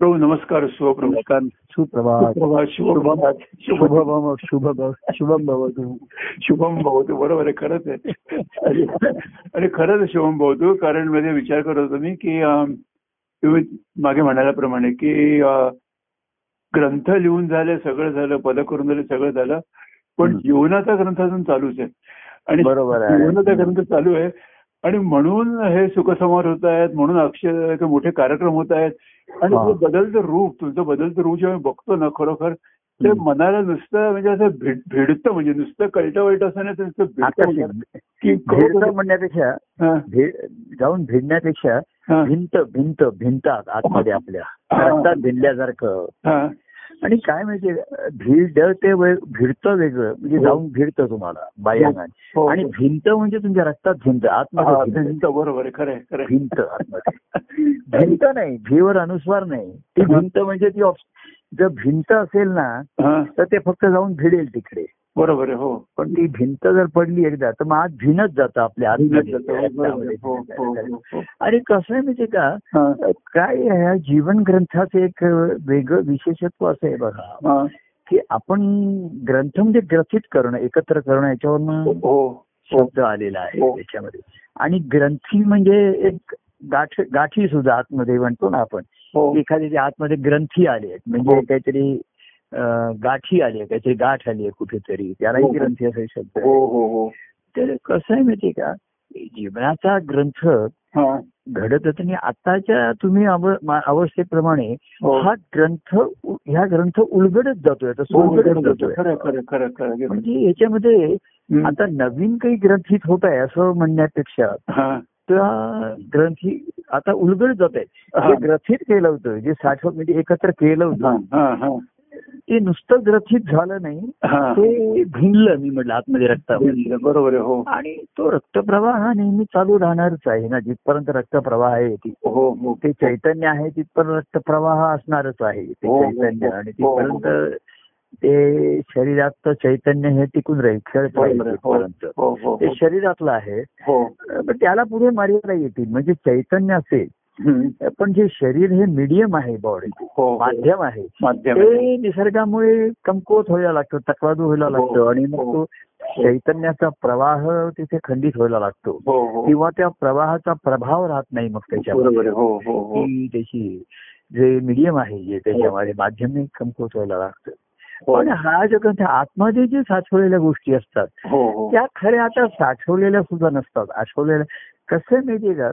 प्रभू नमस्कार शुभप्रभू नमस्कार सुप्रभात शुभप्रभात शुभम शुभ शुभम भवतु. शुभम भावतो बरोबर आहे खरंच आहे. आणि खरंच शुभम भावतो कारण मध्ये विचार करत होतो मी की तुम्ही मागे म्हणाल्याप्रमाणे की ग्रंथ लिहून झाले सगळं झालं पद करून झाले सगळं झालं पण. जीवनाचा ग्रंथ अजून चालूच आहे. आणि बरोबर आहे. जीवनाचा ग्रंथ चालू आहे. आणि म्हणून हे सुखसंवाद होत आहेत म्हणून अक्षय मोठे कार्यक्रम होत आहेत. आणि हा. ते बदलतं रूप तुमचं बदलतं रूप जेव्हा बघतो ना खरोखर ते. मनाला नुसतं म्हणजे असं भिड भिडतं म्हणजे नुसतं कळतं वळतं असं नाही तर नुसतं म्हणजे. की म्हणण्यापेक्षा जाऊन भिडण्यापेक्षा भिंत भिंत भिंतात आतमध्ये आपल्या. रस्त्यात भिडल्यासारखं हा. आणि काय माहितीये भिड ते भिडतं वेगळं म्हणजे हो. जाऊन भिडतं तुम्हाला बाह्यांगाने हो. आणि भिंत म्हणजे तुमच्या रक्तात भिंत हा, आतमध्ये भिंत. बरोबर खरं. भिंत आतमध्ये भिंत नाही भीवर अनुस्वार नाही ती हा. भिंत म्हणजे ती जर भिंत असेल ना हा, तर ते फक्त जाऊन भिडेल तिकडे बरोबर आहे हो पण ती भिंत जर पडली एकदा तर मग आज भिनच जातं आपल्या. हो, हो, हो, हो. आणि कसं आहे माहितीये का हा, काय ह्या जीवन ग्रंथाचं एक वेगळं विशेषत्व असं आहे बघा हा. की आपण ग्रंथ म्हणजे ग्रथित करणं एकत्र करणं याच्यावरनं हो शब्द आलेला आहे हो. त्याच्यामध्ये आणि ग्रंथी म्हणजे एक गाठ गाठी सुद्धा आतमध्ये म्हणतो ना आपण हो एखाद्याच्या आतमध्ये ग्रंथी आले आहेत म्हणजे हो. काहीतरी गाठी आली आहे काहीतरी गाठ आली आहे कुठेतरी. त्यालाही हो. ग्रंथी असे शब्द. हो हो तर कसं आहे माहितीये का? जीवनाचा ग्रंथ घडत आणि आताच्या तुम्ही अवस्थेप्रमाणे हो. ग्रंथ ह्या ग्रंथ उलगडत जातोय खरं जातोय. खरं खरं खरं खरं. म्हणजे याच्यामध्ये. आता नवीन काही ग्रंथित होत आहे असं म्हणण्यापेक्षा हा. त्या ग्रंथी आता उलगडत जात आहे ग्रथित केलं होतं जे साठवण म्हणजे एकत्र केलं होतं. ते नुसतं ग्रथित झालं नाही ते भिनलं मी म्हटलं आतमध्ये रक्तामध्ये बरोबर आहे हो. आणि तो रक्तप्रवाह हा नेहमी चालू राहणारच आहे ना जिथपर्यंत रक्तप्रवाह आहे ती हो हो. ते चैतन्य आहे तिथपर्यंत रक्तप्रवाह असणारच आहे ते हो, हो, चैतन्य. आणि तिथपर्यंत ते शरीरात चैतन्य हे टिकून राहील हो ते शरीरातलं आहे. पण त्याला पुढे मर्यादा येतील. म्हणजे चैतन्य असेल. पण जे शरीर हे मीडियम आहे बॉडी हो हो. माध्यम आहे माध्यम. ते निसर्गामुळे कमकुवत व्हायला लागतं तकवादू व्हायला हो, लागतं आणि मग. तो चैतन्याचा प्रवाह तिथे खंडित व्हायला लागतो. किंवा त्या प्रवाहाचा प्रभाव राहत नाही मग त्याच्यावर हो हो हो. त्याची जे मीडियम आहे जे त्याच्यामध्ये माध्यमिक कमकुवत व्हायला लागतं. पण हा जो ग्रंथ आतमध्ये जे साठवलेल्या गोष्टी असतात त्या खऱ्या आता साठवलेल्या सुद्धा नसतात. आठवलेल्या कसं माहितीये का?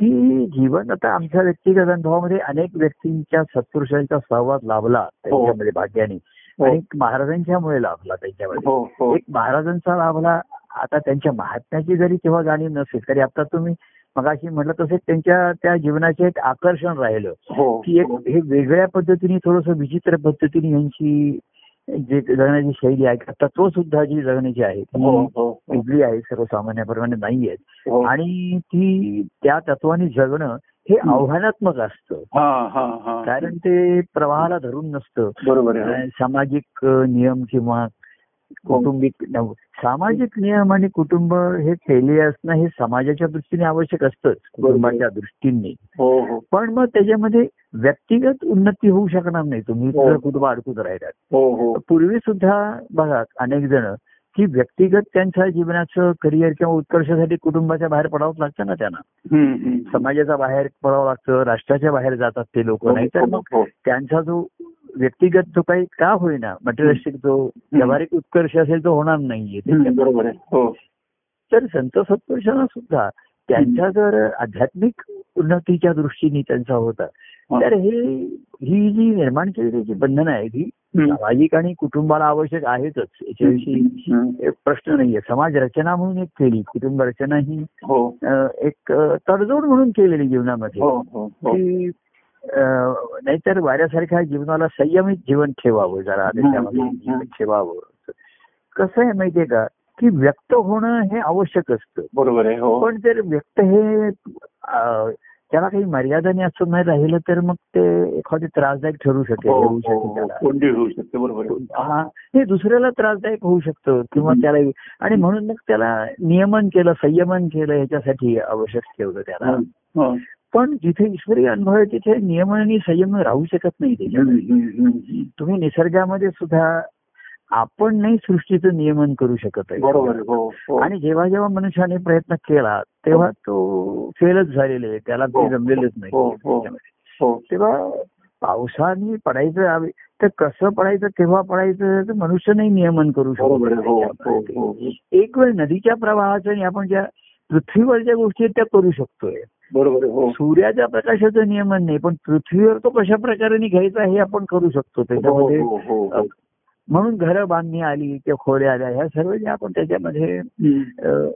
की जीवन आता आमच्या व्यक्तिगत अनुभवामध्ये अनेक व्यक्तींच्या सत्पुरुषांचा सहवास लाभला त्यांच्यामध्ये भाग्याने. हो. आणि महाराजांच्यामुळे लाभला त्यांच्यामध्ये. हो हो. एक महाराजांचा लाभला आता त्यांच्या महात्म्याची जरी तेव्हा जाणीव नसेल तरी आता तुम्ही मगाशी म्हटलं तसे त्यांच्या त्या जीवनाचे एक आकर्षण राहिलं. हो. की एक हे वेगळ्या पद्धतीने थोडस विचित्र पद्धतीने यांची जे जगण्याची शैली आहे तत्व सुद्धा जी जगण्याची आहे हो ती हो वेगळी आहे सर्वसामान्याप्रमाणे नाही आहेत हो. आणि ती त्या तत्वाने जगणं हे हं. आव्हानात्मक असतं. हा हा हा. कारण ते प्रवाहाला धरून नसतं. सामाजिक नियम किंवा कौटुंबिक नव- सामाजिक नियम आणि कुटुंब हे केले असणं हे समाजाच्या दृष्टीने आवश्यक असतंच कुटुंबाच्या दृष्टीने. हो हो. पण मग त्याच्यामध्ये व्यक्तिगत उन्नती होऊ शकणार नाही तुम्ही हो. कुटुंब अडकून राहिलात. हो हो. पूर्वी सुद्धा बघा अनेक जण की व्यक्तिगत त्यांच्या जीवनाचं करिअर किंवा उत्कर्षासाठी कुटुंबाच्या बाहेर पडावंच लागतं ना त्यांना. समाजाच्या बाहेर पडावं लागतं राष्ट्राच्या बाहेर जातात ते लोक नाही तर मग हो, त्यांचा जो व्यक्तिगत जो काही का होईना मटेरियलिस्टिक जो व्यावहारिक उत्कर्ष असेल तो होणार नाहीये. बरोबर आहे. हो. तर संत सत्पुरुषांना सुद्धा त्यांच्या जर आध्यात्मिक उन्नतीच्या दृष्टीने त्यांचा होता हा. तर हे ही जी निर्माण केलेली जी बंधनं आहेत ही. सामाजिक आणि कुटुंबाला आवश्यक आहेतच. याच्याविषयी प्रश्न नाहीये. समाज रचना म्हणून एक केली कुटुंब रचना ही. हो एक तडजोड म्हणून केलेली जीवनामध्ये. हो हो हो. की अं, नाहीतर वाऱ्यासारख्या जीवनाला संयमित जीवन ठेवावं जरा. जीवन ठेवावं. कसं आहे माहितीये का की व्यक्त होणं हे आवश्यक असतं. बरोबर आहे हो. पण जर व्यक्त हे त्याला काही मर्यादाने असं नाही राहिलं तर मग ते एखादी त्रासदायक ठरू शकेल हो, होऊ शकेल हो, बरोबर आहे. हा हे दुसऱ्याला त्रासदायक होऊ शकतं किंवा. त्याला आणि म्हणून मग त्याला नियमन केलं संयमन केलं ह्याच्यासाठी आवश्यक ठेवलं त्याला. हं, हं. पण जिथे ईश्वरी अनुभव आहे तिथे नियम आणि संयम राहू शकत नाही हम्म. तुम्ही निसर्गामध्ये सुद्धा आपण नाही सृष्टीचं नियमन करू शकत आहे. हो हो आणि जेव्हा जेव्हा मनुष्याने प्रयत्न केला तेव्हा तो फेलच झालेले आहे त्याला ते हो. जमलेलंच नाही हो, हो. हो तेव्हा पावसाने पडायचं तर कसं पडायचं केव्हा पडायचं तर मनुष्य नाही नियमन करू. हो हो शकतो हो एक वेळ नदीच्या प्रवाहाचं आणि आपण ज्या पृथ्वीवर ज्या गोष्टी आहेत त्या करू शकतोय बरोबर. हो सूर्याच्या प्रकाशाचं नियमन नाही पण पृथ्वीवर तो कशा प्रकारे घ्यायचा हे आपण करू शकतो त्याच्यामध्ये हो हो. म्हणून घरं बांधणी आली किंवा खोल्या आल्या ह्या सर्व जे आपण त्याच्यामध्ये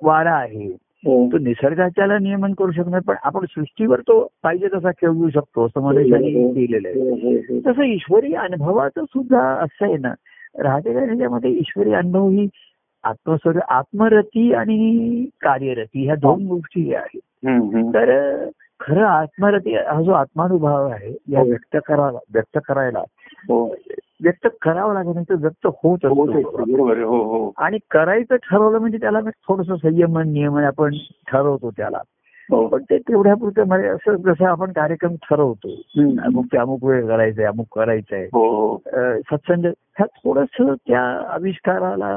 वारा आहे. तो निसर्गाच्याला नियमन करू शकणार पण आपण सृष्टीवर तो पाहिजे तसा खेळू शकतो असं मनुष्याने केलेलं आहे. तसं ईश्वरी अनुभवाचं सुद्धा असं आहे ना राहते ह्याच्यामध्ये ईश्वरी अनुभव ही आत्मस्वर आत्मरती आणि कार्यरती ह्या दोन गोष्टी आहेत. तर खरं आत्मरती हा जो आत्मानुभव आहे या हो. व्यक्त करायला व्यक्त करायला हो. व्यक्त करावं लागेल नाही तर व्यक्त होत हो, असतो हो. हो हो आणि करायचं ठरवलं म्हणजे त्याला थोडस संयमन नियमन आपण ठरवतो त्याला हो. पण ते तेवढ्या पुरतं म्हणजे असं जसं आपण कार्यक्रम ठरवतो. अमुक ते अमुक वेळ करायचंय अमुक करायचंय हो हो सत्संग ह्या थोडस त्या आविष्काराला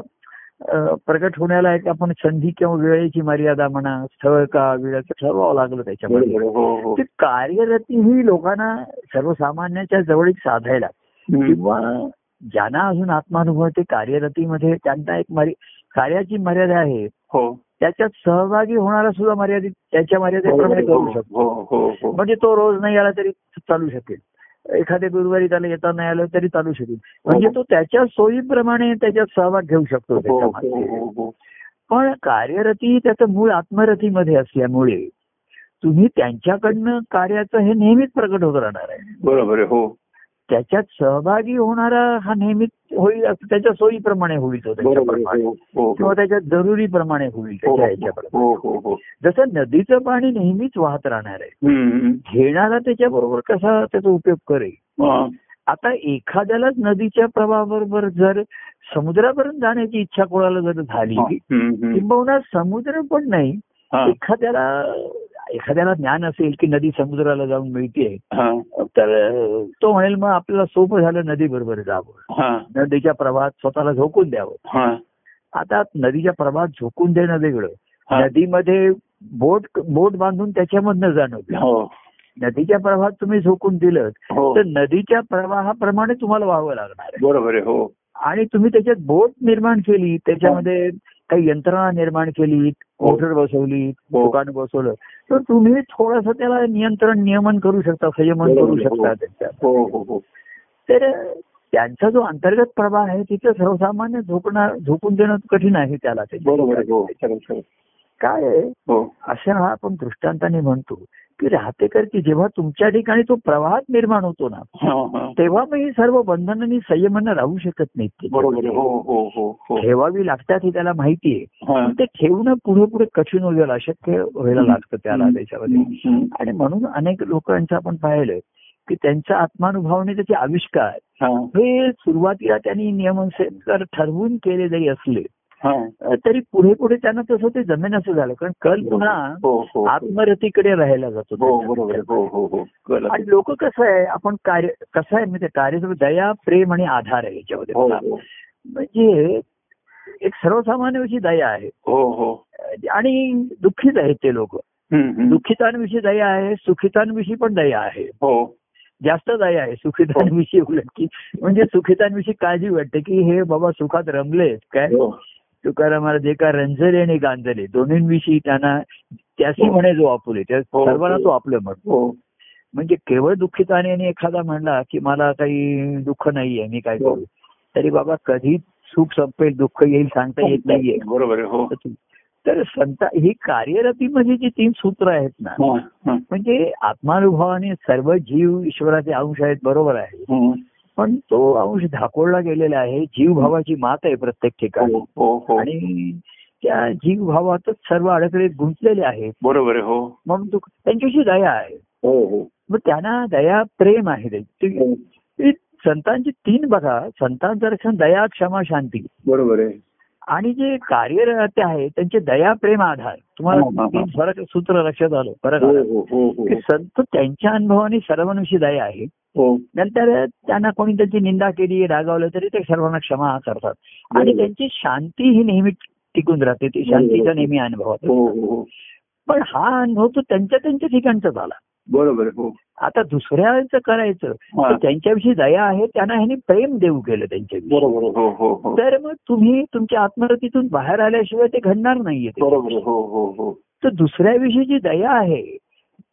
अ, प्रगट होण्याला एक आपण संधी किंवा वेळेची मर्यादा म्हणा स्थळ का वेळाचं ठरवावं लागलं त्याच्यामध्ये. हो हो. ती कार्यरती ही लोकांना सर्वसामान्याच्या जवळीक साधायला. किंवा ज्यांना अजून आत्मानुभव ते कार्यरतीमध्ये त्यांना एक मर्या कार्याची मर्यादा आहे. हो. त्याच्यात सहभागी होणारा सुद्धा मर्यादित त्याच्या मर्यादेप्रमाणे करू शकतो. म्हणजे तो रोज नाही आला तरी चालू शकेल. एखाद्या गुरुवारी त्याला येता नाही आलं तरी चालू शकेल. म्हणजे तो त्याच्या सोयीप्रमाणे त्याच्यात सहभाग घेऊ शकतो हो हो त्याच्यामध्ये हो. हो पण कार्यरती त्याचं मूळ आत्मरतीमध्ये असल्यामुळे तुम्ही त्यांच्याकडनं कार्याचं हे नेहमीच प्रकट होत राहणार आहे. बरोबर. हो. त्याच्यात सहभागी होणारा हा नेहमीच होईल त्याच्या सोयीप्रमाणे होईल तो. त्याच्याप्रमाणे हो हो किंवा त्याच्या जरुरीप्रमाणे होईल हो त्याच्या ह्याच्याप्रमाणे हो हो हो जसं नदीचं पाणी नेहमीच वाहत राहणार आहे. घेणारा त्याच्याबरोबर कसा त्याचा उपयोग करेल हा. आता एखाद्यालाच नदीच्या प्रवाहाबरोबर जर समुद्रापर्यंत जाण्याची इच्छा कोणाला जर झाली. किंबहुना समुद्र पण नाही हा. एखाद्याला एखाद्याला ज्ञान असेल की नदी समुद्राला जाऊन मिळते हा. तर तो म्हणेल मग आपल्याला सोपं झालं नदी बरोबर जावं हा. नदीच्या प्रवाहात स्वतःला झोकून द्यावं. आता नदीच्या प्रवाहात झोकून देणं वेगळं. नदीमध्ये बोट बोट बांधून त्याच्यामधनं जाणं. हो नदीच्या प्रवाहात तुम्ही झोकून दिलं हो तर नदीच्या प्रवाहाप्रमाणे तुम्हाला व्हावं लागणार बरोबर आहे हो आणि तुम्ही त्याच्यात बोट निर्माण केली त्याच्यामध्ये काही यंत्रणा निर्माण केली मोटर बसवली हो. दुकान बसवलं. तर तुम्ही थोडस त्याला नियंत्रण नियमन करू शकता संयमन करू हो. शकता हो. हो हो तर त्यांचा जो अंतर्गत प्रवाह आहे तिथे सर्वसामान्य झोकणार झोकून देणं कठीण आहे त्याला. हो. काय आहे हो अशा हा आपण दृष्टांताने म्हणतो की राहतेकर की जेव्हा तुमच्या ठिकाणी तो प्रवाहात निर्माण होतो ना. तेव्हा मग ही सर्व बंधनांनी संयमानं राहू शकत नाहीत हो हो ठेवावी लागतात हे त्याला माहिती आहे ते ठेवणं पुढे पुढे कठीण होईल अशक्य व्हायला लागतं त्याला त्याच्यामध्ये. आणि म्हणून अनेक लोकांचं आपण पाहिलं की त्यांचा आत्मानुभवाने त्याचे आविष्कार हा. सुरुवातीला त्यांनी नियमन जर ठरवून केले जरी असले तरी पुढे पुढे त्यांना तसं ते जमेन असं झालं. कारण कल पुन्हा हो हो आत्मरतीकडे राहायला जातो हो हो हो हो. आणि लोक कसं आहे आपण कार्य कसं आहे म्हणजे कार्य दया प्रेम आणि आधार आहे याच्यामध्ये. हो. हो. म्हणजे एक सर्वसामान्य अशी दया आहे. हो हो. आणि दुःखीच आहेत ते लोक. दुःखितांविषयी दया आहे सुखितांविषयी पण दया आहे. हो. जास्त दया आहे सुखितांविषयी उलट की म्हणजे सुखितांविषयी काळजी वाटते की हे बाबा सुखात रमलेत काय? हो. तुकारामाला जे का रंजले आणि गांजले दोन्हींविषयी त्यांना त्याशी म्हणे जो आपुले त्या हो. सर्वांना तो आपलं म्हण. हो. म्हणजे केवळ दुःखिताने आणि एखादा म्हणला की मला काही दुःख नाहीये मी काय हो. करू? तरी बाबा कधी सुख संपेल दुःख येईल सांगता येत नाहीये. बरोबर हो. तर संत ही कार्यरतीमध्ये जी तीन सूत्र आहेत ना हा, हा. म्हणजे आत्मानुभवाने सर्व जीव ईश्वराचे अंश आहेत बरोबर आहे. पण तो अंश धाकोळला गेलेला आहे. जीवभावाची मात आहे प्रत्येक ठिकाणी. हो हो हो. आणि त्या जीवभावातच सर्व अडकले गुंतलेले आहेत. बरोबर हो. म्हणून तू त्यांच्याशी दया आहे. हो हो. मग त्यांना दया प्रेम आहे. संतांची तीन बघा. संतांचं रक्षण दया क्षमा शांती. बरोबर आहे. आणि जे कार्यरत आहे त्यांचे दया प्रेम आधार. तुम्हाला. तीन फरक सूत्र लक्षात आलं. फरक की संत त्यांच्या अनुभवाने सर्वांविषयी दया आहे. नंतर त्यांना कोणी त्यांची निंदा केली रागावलं तरी ते सर्वांना क्षमा करतात. आणि. त्यांची शांती ही नेहमी टिकून राहते ती शांतीचा नेहमी अनुभव हो हो हो. पण हा अनुभव तो त्यांच्या त्यांच्या ठिकाणचा झाला. बरोबर हो. आता दुसऱ्याचं करायचं हा. त्यांच्याविषयी दया आहे त्यांना ह्यांनी प्रेम देऊ केलं त्यांच्याविषयी. हो हो हो. तर मग तुम्ही तुमच्या आत्मरतीतून बाहेर आल्याशिवाय ते घडणार नाहीये. हो हो हो. तर दुसऱ्याविषयी जी दया आहे हो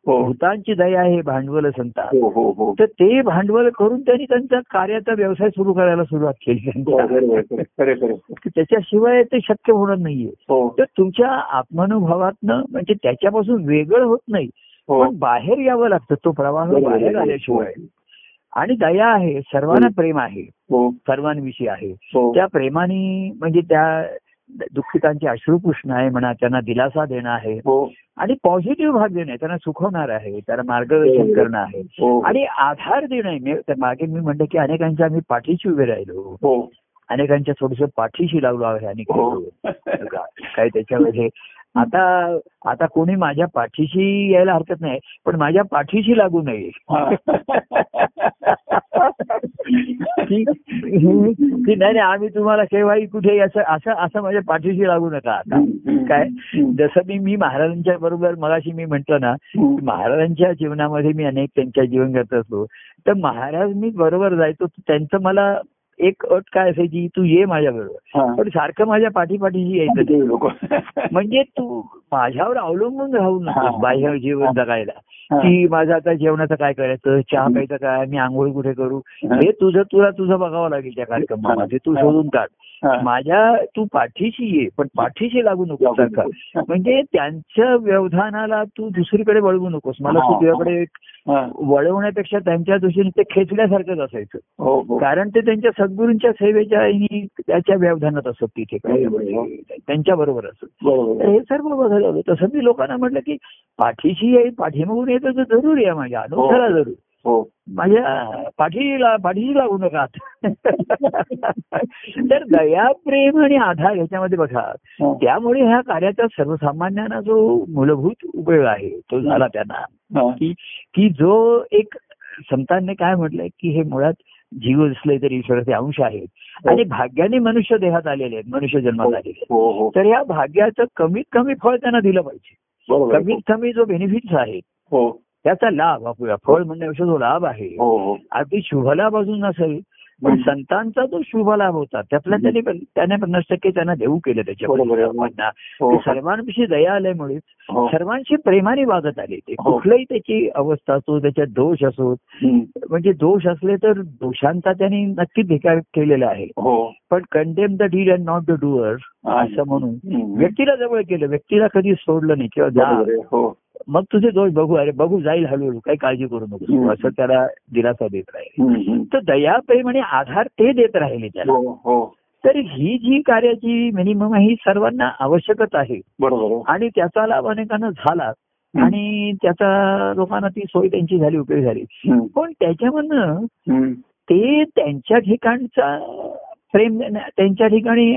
भूतांची दया आहे भांडवल संतात हो हो हो. तर ते भांडवल करून त्यांनी त्यांचा कार्याचा व्यवसाय सुरू करायला सुरुवात केली हो, त्याच्याशिवाय ते शक्य होणार नाहीये. हो. तर तुमच्या आत्मानुभवातनं म्हणजे त्याच्यापासून वेगळं होत नाही. हो. पण बाहेर यावं लागतं तो प्रवाह बाहेर हो, आल्याशिवाय. आणि दया आहे सर्वांना प्रेम आहे हो. सर्वांविषयी आहे. हो. त्या प्रेमाने म्हणजे त्या दुःखितांचे अश्रुपुष्ण आहे म्हणा त्यांना दिलासा देणं आहे. हो. आणि पॉझिटिव्ह भाग देणं आहे त्यांना सुखवणार आहे त्यांना मार्गदर्शन करणं आहे. हो. आणि आधार देणं आहे. मी- तर मागे मी म्हणलं की अनेकांच्या आम्ही पाठीशी उभे राहिलो. हो. अनेकांच्या थोडस पाठीशी लागलो आहे आणि हो. काय त्याच्यामध्ये आता आता कोणी माझ्या पाठीशी यायला हरकत नाही पण माझ्या पाठीशी लागू नये. की नाही नाही आम्ही तुम्हाला केव्हाही कुठे असं असं असं माझ्या पाठीशी लागू नका. आता काय जसं मी मी महाराजांच्या बरोबर मगाशी मी म्हंटल ना महाराजांच्या जीवनामध्ये मी अनेक त्यांच्या जीवन करत असतो. तर महाराज मी बरोबर जायचो त्यांचं मला एक अट काय असायची तू ये माझ्या बरोबर पण सारखं माझ्या पाठीपाठीशी यायचं ते. लोक म्हणजे तू माझ्यावर अवलंबून राहू. नको बाह्य जीवन. जगायला. की माझं आता जेवणाचं काय करायचं? चहा प्यायचं काय? मी आंघोळ कुठे करू? हे. तुझं तुला तुझं बघावं लागेल त्या कार्यक्रमामध्ये. तू शोधून काढ. माझ्या तू पाठीशी ये पण पाठीशी लागू नको सारखं. म्हणजे त्यांच्या व्यवधानाला तू दुसरीकडे वळवू नकोस. मला तू. तुझ्याकडे वळवण्यापेक्षा त्यांच्या दृष्टीने ते खेचल्यासारखंच असायचं. हो हो. कारण ते त्यांच्या सद्गुरूंच्या सेवेच्या त्याच्या व्यवधानात असत तिथे. त्यांच्या बरोबर असत. हे सर्व बदललं तसं मी लोकांना म्हटलं की पाठीशी आहे पाठीमागून येतं तर जरूर या माझ्या अनुसारा जरूर. हो. माझ्या पाठीला पाठीशी लागू नका. तर दया प्रेम आणि आधार ह्याच्यामध्ये बघा. हो. त्यामुळे ह्या कार्याचा सर्वसामान्यांना जो मूलभूत उपयोग आहे तो झाला त्यांना. हा. की की जो एक संतांनी काय म्हटलंय की हे मुळात जीव असले तरी ईश्वराचे अंश आहेत. आणि भाग्याने मनुष्य देहात आलेले आहेत मनुष्य जन्मात आलेले आहेत. हो हो. तर या भाग्याचं कमीत कमी फळ त्यांना दिलं पाहिजे. कमीत कमी जो बेनिफिट्स आहेत हो. त्याचा लाभ फळ म्हणण्यापेक्षा जो लाभ आहे हो हो. अगदी शुभलाभ अजून नसेल पण. संतांचा जो शुभलाभ होता. त्यातला त्याने त्याने पन्नास टक्के त्यांना देऊ केलं त्याच्या. हो. सर्वांविषयी दया आल्यामुळे हो. सर्वांशी प्रेमाने वागत आले ते. हो. कुठलाही त्याची अवस्था असो त्याच्यात दोष असो. म्हणजे दोष असले तर दोषांचा त्यांनी नक्की धिकार केलेला आहे. पण condemn the deed and not the doer असं म्हणून. व्यक्तीला जवळ केलं. व्यक्तीला कधी सोडलं नाही किंवा मग तुझे दोष बघू अरे बघू जाईल हळूहळू काही काळजी करू नको. असं त्याला दिलासा देत राहील. तर दया प्रेम आणि आधार ते देत राहिले त्याला हो हो तर ही जी कार्याची मिनिमम ही सर्वांना आवश्यकच आहे बरोबर. आणि त्याचा लाभ अनेकांना झाला. आणि त्याचा लोकांना ती सोय त्यांची झाली उपयोग झाली. पण त्याच्यामधनं. ते त्यांच्या ठिकाणचा प्रेम त्यांच्या ठिकाणी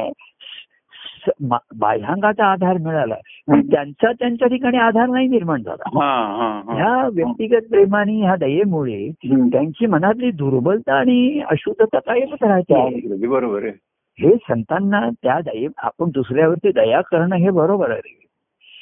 बाह्यांगाचा आधार मिळाला. त्यांचा त्यांच्या ठिकाणी आधार नाही निर्माण झाला हा हा हा. ह्या व्यक्तिगत प्रेमाने ह्या दयेमुळे. त्यांची मनातली दुर्बलता आणि अशुद्धता कायमच राहते बरोबर आहे हे संतांना त्या दये आपण दुसऱ्यावरती दया करणं हे बरोबर आहे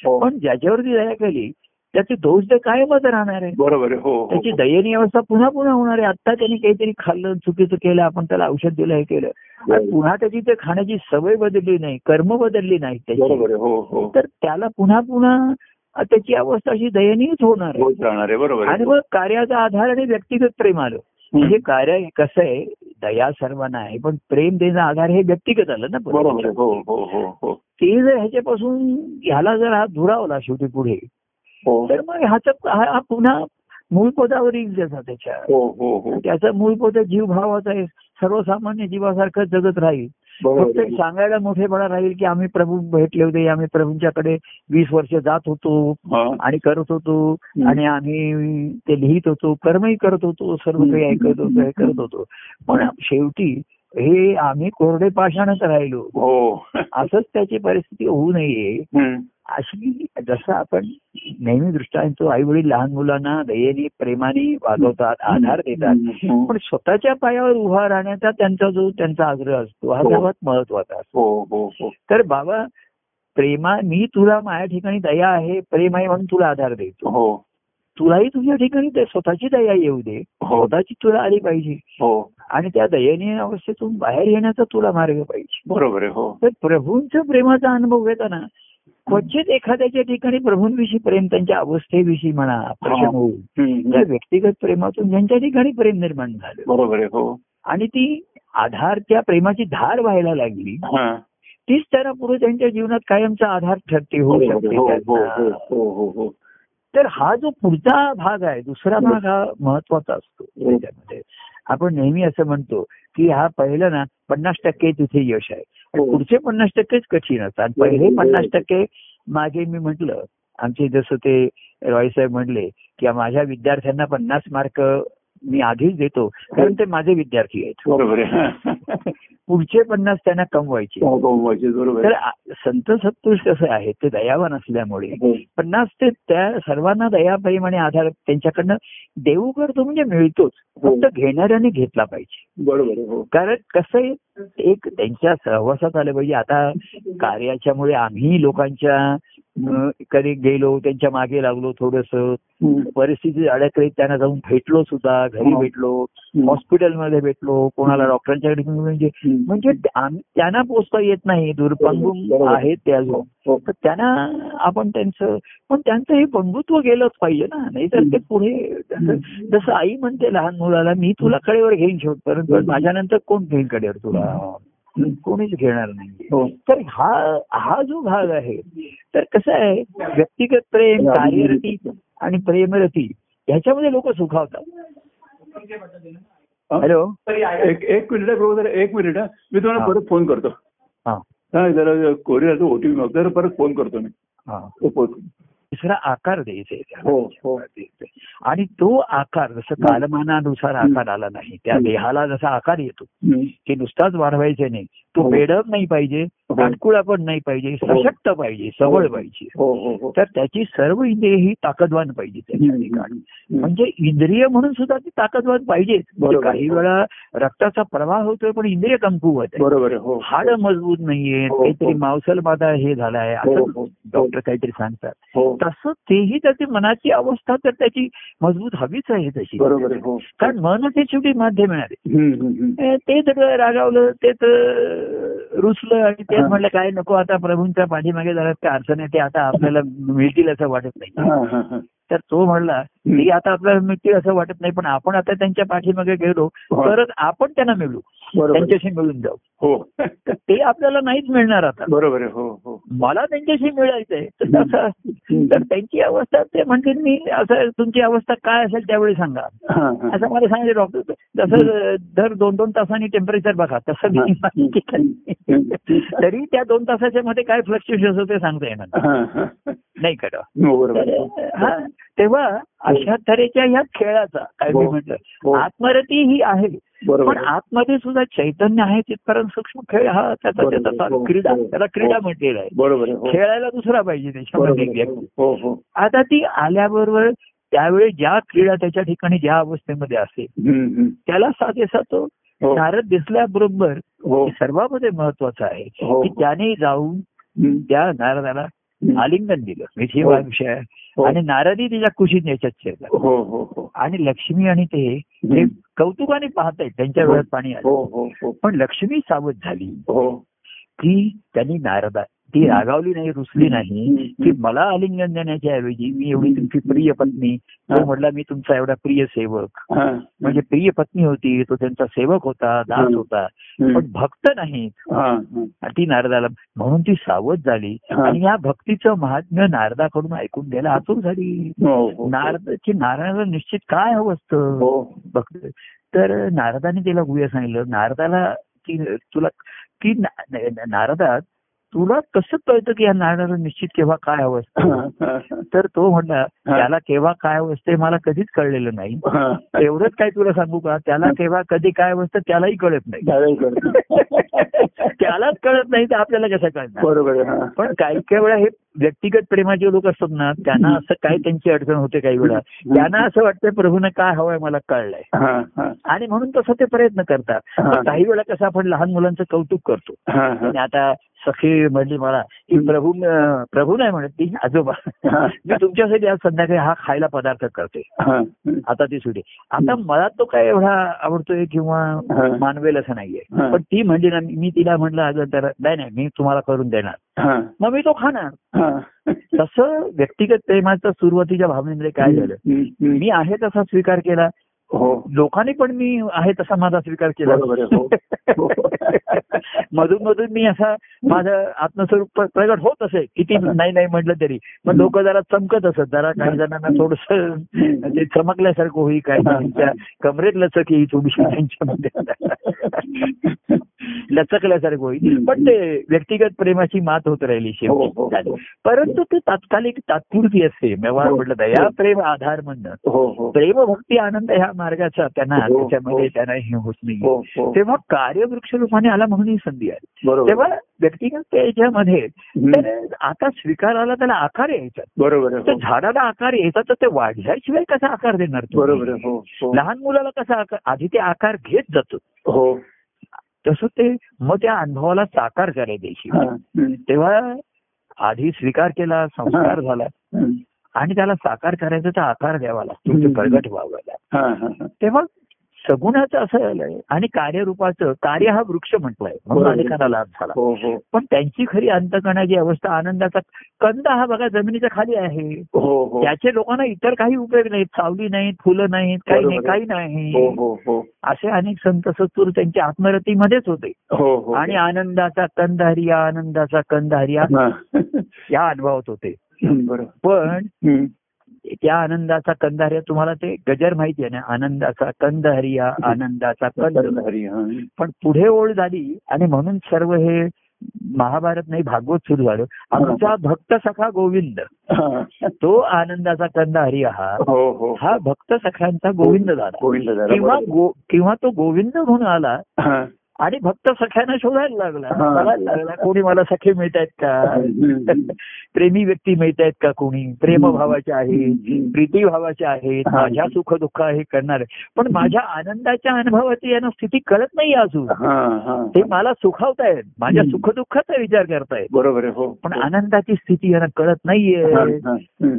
हो पण ज्याच्यावरती दया केली त्याचे दोष तर कायमच राहणार आहे. बरोबर हो हो. त्याची दयनीय अवस्था पुन्हा पुन्हा होणार आहे. आता त्यांनी काहीतरी खाल्लं चुकीचं केलं आपण त्याला औषध दिलं हे केलं. आणि पुन्हा त्याची ते खाण्याची सवय बदलली नाही कर्म बदलली नाही त्याची. हो हो. तर त्याला पुन्हा पुन्हा त्याची अवस्था अशी दयनीयच होणार बरोबर आणि मग कार्याचा आधार आणि व्यक्तिगत प्रेम आलं. म्हणजे कार्य कसं आहे? दया सर्वांना आहे पण प्रेम देणं आधार हे व्यक्तिगत आलं ना बरोबर हो हो हो हो. ते जर ह्याच्यापासून ह्याला जर हा दुरावला शेवटी पुढे हो तर मग ह्याचं हा पुन्हा मूळ पदावर येईल त्याचा त्याच्या हो हो हो त्याचा मूळ पद जीव भावाचा आहे सर्वसामान्य जीवासारखं जगत राहील फक्त. सांगायला मोठेपणा राहील की आम्ही प्रभू भेटले होते आम्ही प्रभूंच्याकडे वीस वर्ष जात होतो. आणि करत होतो. आणि आम्ही ते लिहित होतो कर्मही करत होतो सर्व काही ऐकत होतो हे करत होतो पण शेवटी हे आम्ही कोरडे पाषाणच राहिलो असंच त्याची परिस्थिती होऊ नये. अशी जसं आपण नेहमी दृष्टांतो आई वडील लहान मुलांना दयेने प्रेमाने वागवतात आधार देतात. हम्म. पण स्वतःच्या पायावर उभा राहण्याचा त्यांचा जो त्यांचा आग्रह असतो हा हो. सर्वात महत्त्वाचा असतो. हो हो हो. तर बाबा प्रेमा मी तुला माझ्या ठिकाणी दया आहे प्रेम आहे म्हणून तुला आधार देतो. हो. तुलाही तुझ्या ठिकाणी स्वतःची दया येऊ दे. हो. स्वतःची तुला आली पाहिजे. हो. आणि त्या दयनीय अवस्थेतून बाहेर येण्याचा तुला मार्ग पाहिजे. बरोबर आहे हो. तर प्रभूंच्या प्रेमाचा अनुभव घेताना क्वचित एखाद्याच्या ठिकाणी प्रभूंविषयी प्रेम त्यांच्या अवस्थेविषयी म्हणा प्रश्न होऊ हम्म. त्या व्यक्तिगत प्रेमातून ज्यांच्या ठिकाणी प्रेम निर्माण झालं बरोबर हो आणि ती आधार त्या प्रेमाची धार व्हायला लागली. तीच त्यांना पुढे त्यांच्या जीवनात कायमचा आधार ठरते होऊ. शकते हो हो. हो तर हा जो पुढचा भाग आहे दुसरा भाग हा महत्त्वाचा असतो त्याच्यामध्ये आपण नेहमी असं म्हणतो की हा पहिलं ना पन्नास टक्के तिथे यश आहे. पुढचे पन्नास टक्केच कठीण असतात. पहिले पन्नास टक्के मागे मी म्हटलं आमचे जसं ते रॉय साहेब म्हणले की माझ्या विद्यार्थ्यांना पन्नास मार्क मी आधीच देतो कारण ते माझे विद्यार्थी आहेत. पुढचे पन्नास त्यांना कमवायचे. हो, बरोबर. तर संत सत्पुरुष कसं आहे ते दयावान असल्यामुळे हो. पन्नास ते त्या सर्वांना दया प्रेम आणि आधार त्यांच्याकडनं देऊ करतो म्हणजे मिळतोच. हो. फक्त घेणाऱ्याने घेतला पाहिजे. बरोबर कारण कसं आहे एक त्यांच्या सहवासात आलं पाहिजे. आता कार्याच्यामुळे आम्ही लोकांच्या कधी गेलो त्यांच्या मागे लागलो थोडस. परिस्थिती अडकली त्यांना जाऊन भेटलो सुद्धा घरी हो. भेटलो. हॉस्पिटलमध्ये भेटलो कोणाला डॉक्टरांच्याकडे म्हणजे. म्हणजे त्यांना पोचता येत नाही बरोबर. आहेत ते अजून हो. तर त्यांना आपण त्यांचं पण त्यांचं हे बंधुत्व गेलंच पाहिजे ना नाहीतर ते पुढे जसं- आई म्हणते लहान मुलाला मी तुला कडेवर घेईन शेवटपर्यंत माझ्यानंतर कोण घेईन कडेवर तुला कोणीच घेणार नाही हो. तर हा हा जो भाग आहे तर कसं आहे व्यक्तिगत प्रेम कार्यरती आणि प्रेमरती ह्याच्यामध्ये लोक सुखावतात. हॅलो? एक एक मिनिट प्रभू एक मिनिट. मी तुम्हाला. परत फोन करतो. हा. जरा कोरिअरचा ओटीपी जरा परत फोन करतो मी. हा तो फोन. दुसरा आकार द्यायचा आहे. हो हो. आणि तो आकार जसं कालमानानुसार आकार आला नाही त्या देहाला जसा आकार येतो. की नुसताच वाढवायचे नाही. तो हो. बेडप नाही पाहिजे काटकुळा पण नाही पाहिजे सशक्त पाहिजे सबळ पाहिजे. हो हो हो. तर त्याची सर्व इंद्रिय ही ताकदवान पाहिजे त्याच्या ठिकाणी. म्हणजे इंद्रिय म्हणून सुद्धा ती ताकदवान बरोबर. काही वेळा रक्ताचा प्रवाह होतोय पण इंद्रिय कमकुवत आहे. बरोबर आहे हो. हाड मजबूत नाहीये हो, काहीतरी हो. मावसल बाधा हे झालाय. हो, असं हो, डॉक्टर काहीतरी सांगतात. हो. तसं तेही त्याची मनाची अवस्था तर त्याची मजबूत हवीच आहे तशी बरोबर आहे हो कारण मनच हे शेवटी माध्यम आहे. ए, तेच रागावलं तेच अं, रुसलं आणि तेच हा. म्हणलं काय नको आता प्रभूंच्या पाठीमागे जरा त्या अडचणी ते आता आपल्याला मिळतील असं वाटत नाही. तर तो म्हणला ते आता आपल्याला मिळतील असं वाटत नाही पण आपण आता त्यांच्या पाठीमागे गेलो हो. तरच आपण त्यांना मिळू. त्यांच्याशी मिळून जाऊ. हो. तर ते आपल्याला नाहीच मिळणार आता. बरोबर हो हो. मला त्यांच्याशी मिळायचंय. तर. तर त्यांची अवस्था ते म्हणतील मी असं तुमची अवस्था काय असेल त्यावेळी सांगा. असं मला सांगितलं डॉक्टर जसं दर दोन दोन तासांनी टेम्परेचर बघा. तसं. तरी त्या दोन तासाच्या मध्ये काय फ्लक्च्युएशन होतं ते सांगता येणार नाही. हा, हा. करा हो, तेव्हा अशा तऱ्हेच्या ह्या खेळाचा काय मी हो. म्हटलं हो. आत्मरती ही आहे पण. आतमध्ये सुद्धा चैतन्य आहे तिथपर्यंत सूक्ष्म खेळ हा त्याचा. त्याचा चालू क्रीडा त्याला क्रीडा. म्हटलेला आहे. खेळायला दुसरा पाहिजे त्याच्यामध्ये आता ती आल्याबरोबर त्यावेळी ज्या क्रीडा त्याच्या ठिकाणी ज्या अवस्थेमध्ये असेल. त्याला साधेसा तो नारद दिसल्याबरोबर सर्वांमध्ये महत्वाचं आहे. की त्याने जाऊन. त्या नारदाला. आलिंगन दिलं. मिठी हो. हा. विषय आहे. हो. आणि नारदी तिच्या कुशीत याच्यात शिरला हो हो हो. आणि लक्ष्मी आणि ते कौतुकाने पाहत आहेत त्यांच्या. वेळात पाणी आलं. पण लक्ष्मी सावध झाली की त्यांनी नारदा ती रागावली नाही रुसली नाही. की मला आलिंगन देण्याच्या ऐवजी मी एवढी तुमची प्रिय पत्नी तो हा. म्हटला मी तुमचा एवढा प्रिय सेवक हा. म्हणजे प्रिय पत्नी होती तो त्यांचा सेवक होता दास. होता. पण भक्त हा, हा. आणि ती नारदाला म्हणून ती सावध झाली हा. आणि या भक्तीचं महात्म्य नारदाकडून ऐकून घ्यायला आतुर झाली हो, हो. नारदाची नारायणाला निश्चित काय हवं असतं हो भक्त तर नारदाने तिला गुह्य सांगितलं नारदाला की तुला की ना- ना- नारदा तुला कसं कळतं की या नारळाला निश्चित केव्हा काय हवं असतं तर तो म्हणला त्याला केव्हा काय हवं असते मला कधीच कळलेलं नाही. एवढंच काय तुला सांगू का? त्याला केव्हा कधी काय हवं असतं त्यालाही कळत नाही. त्यालाच कळत नाही तर आपल्याला कसं कळणार? बरोबर. पण काही काही वेळा हे व्यक्तिगत प्रेमाचे लोक असतात ना त्यांना असं काय त्यांची अडचण होते काही वेळा. त्यांना असं वाटतं प्रभूने काय हवंय मला कळलंय. आणि म्हणून तसं ते प्रयत्न करतात. काही वेळा कसं आपण लहान मुलांचं कौतुक करतो. आणि आता सखी म्हणली मला की प्रभू प्रभू नाही म्हणत ती आजोबा. मी तुमच्यासाठी आज संध्याकाळी हा खायला पदार्थ करते हा. आता ती सुटी आता मला तो काय एवढा आवडतोय किंवा. मानवेल असं नाहीये. पण ती म्हणली ना मी तिला म्हटलं अगं तर नाही नाही मी तुम्हाला करून देणार. मग मी तो खाणार. तसं व्यक्तिगत प्रेमाचं सुरुवातीच्या भावनेमध्ये काय झालं. मी आहे तसा स्वीकार केला लोकांनी पण मी आहे तसा माझा स्वीकार केला. आहे, हो. मधून मधून मी असा माझं आत्मस्वरूप प्र- प्रगट होत असे किती नाही नाही म्हटलं तरी. पण लोक जरा चमकत असत जरा काही जणांना थोडस ते चमकल्यासारखं होई काही त्यांच्या कमरेत लचक येईल थोडीशी त्यांच्यामध्ये. लचकल्यासारखं होईल पण ते व्यक्तिगत प्रेमाची मात होत राहिली हो, हो, शेवटी. हो. परंतु ते तात्कालिक तात्पुरती असते व्यवहार. म्हटलं दया प्रेम आधार म्हणणं प्रेम भक्ती आनंद ह्या मार्गाचा त्यांना त्याच्यामध्ये. त्यांना हे होत नाही तेव्हा कार्यवृक्ष रूपाने आला म्हणून ही संधी आहे तेव्हा व्यक्तिगत. तर आता स्वीकाराला त्याला आकार यायचा बरोबर. झाडाला आकार यायचा तर ते वाढल्याशिवाय कसा आकार देणार? बरोबर लहान मुलाला कसा आकार आधी ते आकार घेत जातो हो तसं ते मग त्या अनुभवाला साकार. हम्म. तेव्हा आधी स्वीकार केला संस्कार झाला. आणि त्याला साकार करायचा तर आकार द्यावा लागतो. प्रगट व्हावं लागतं हा. तेव्हा सगुणाचं असं आलंय आणि कार्यरूपाचं कार्य हा वृक्ष म्हटलंय म्हणून. अनेकांना लाभ झाला. हो हो. पण त्यांची खरी अंतकणाची अवस्था आनंदाचा कंद हा बघा जमिनीच्या खाली आहे. हो त्याचे लोकांना इतर काही उपयोग नाहीत सावली नाहीत फुलं नाहीत काही नाही. काही नाही. असे अनेक संत सत्तूर त्यांच्या आत्मरतीमध्येच होते. आणि आनंदाचा कंद हरिया आनंदाचा कंद हरिया हा. या अनुभवात होते. पण. त्या आनंदाचा कंद हरिया तुम्हाला ते गजर माहिती आहे ना आनंदाचा कंद हरिया आनंदाचा कंद हरी हा. पण पुढे ओढ झाली आणि म्हणून सर्व हे महाभारत नाही भागवत सुरू झालं. आमचा भक्त सखा गोविंद. तो आनंदाचा कंद हरी हा. हो हो. भक्त सखांचा गोविंद झाला. किंवा किंवा तो गोविंद म्हणून आला. आणि भक्त सख्यानं शोधायला लागला. बघायला लागला कोणी मला सखे मिळत आहेत का. प्रेमी व्यक्ती मिळत आहेत का कोणी प्रेमभावाचे आहेत. प्रीती भावाचे आहेत. माझ्या सुख दुःख हे करणार पण माझ्या आनंदाच्या अनुभवाची यांना स्थिती कळत नाही अजून ते मला सुखावतायत माझ्या हम्म. सुखदुःखाचा विचार करतायत बरोबर हो पण आनंदाची स्थिती यांना कळत नाहीये.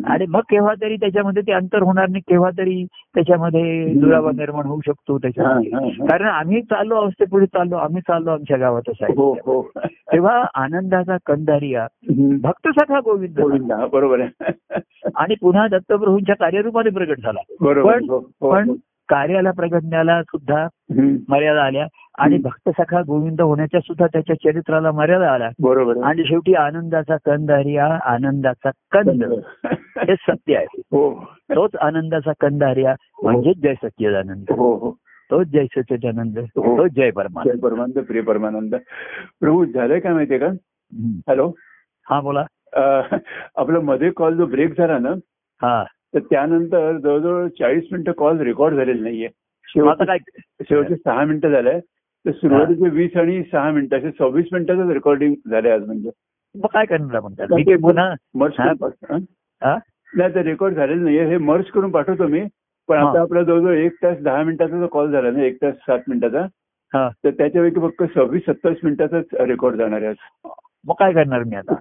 आणि मग केव्हा तरी त्याच्यामध्ये ते अंतर होणार नाही केव्हा तरी त्याच्यामध्ये दुरावा निर्माण होऊ शकतो त्याच्यामध्ये. कारण आम्ही चाललो अवस्थेपुढे चाललो आम्ही चाललो आमच्या गावातच आहे. हो हो. तेव्हा आनंदाचा कंदारिया. भक्त सखा गोविंद गोविंद बरोबर आहे. आणि पुन्हा दत्तप्रभूंच्या कार्यरूपाने प्रगट झाला. पण हो, पण. कार्याला प्रगटण्याला सुद्धा. मर्यादा आल्या. आणि. भक्त सखा गोविंद होण्याच्या सुद्धा त्याच्या चरित्राला मर्यादा आल्या. बरोबर. आणि शेवटी आनंदाचा कंद हरिया आनंदाचा कंद. हे सत्य आहे. तोच आनंदाचा कंद हरिया म्हणजेच जय सच्चिदानंद तोच जय सच्चिदानंद हो. तोच जय परमानंद. जय परमानंद प्रिय परमानंद. प्रभू झालंय काय माहितीये का. हॅलो? हा बोला. आपला मध्ये कॉल जो ब्रेक झाला ना हा. तर त्यानंतर जवळजवळ चाळीस मिनिटं कॉल रेकॉर्ड झालेले नाहीये. शेवटचे काय? शेवटचे सहा मिनिटं झालंय तर सुरुवातीचे वीस आणि सहा मिनिटं असे सव्वीस मिनिटाचं रेकॉर्डिंग झालंय आज म्हणजे. मग काय करणार मर्ज? नाही ते रेकॉर्ड झालेलं नाहीये. हे मर्ज करून पाठवतो मी. पण. आता आपला जवळजवळ एक तास दहा मिनिटाचा जो कॉल झाला ना एक तास सात मिनिटाचा हा तर त्याच्यापैकी फक्त सव्वीस सत्तावीस मिनिटाचाच रेकॉर्ड जाणार आहे आज. मग काय करणार मी आता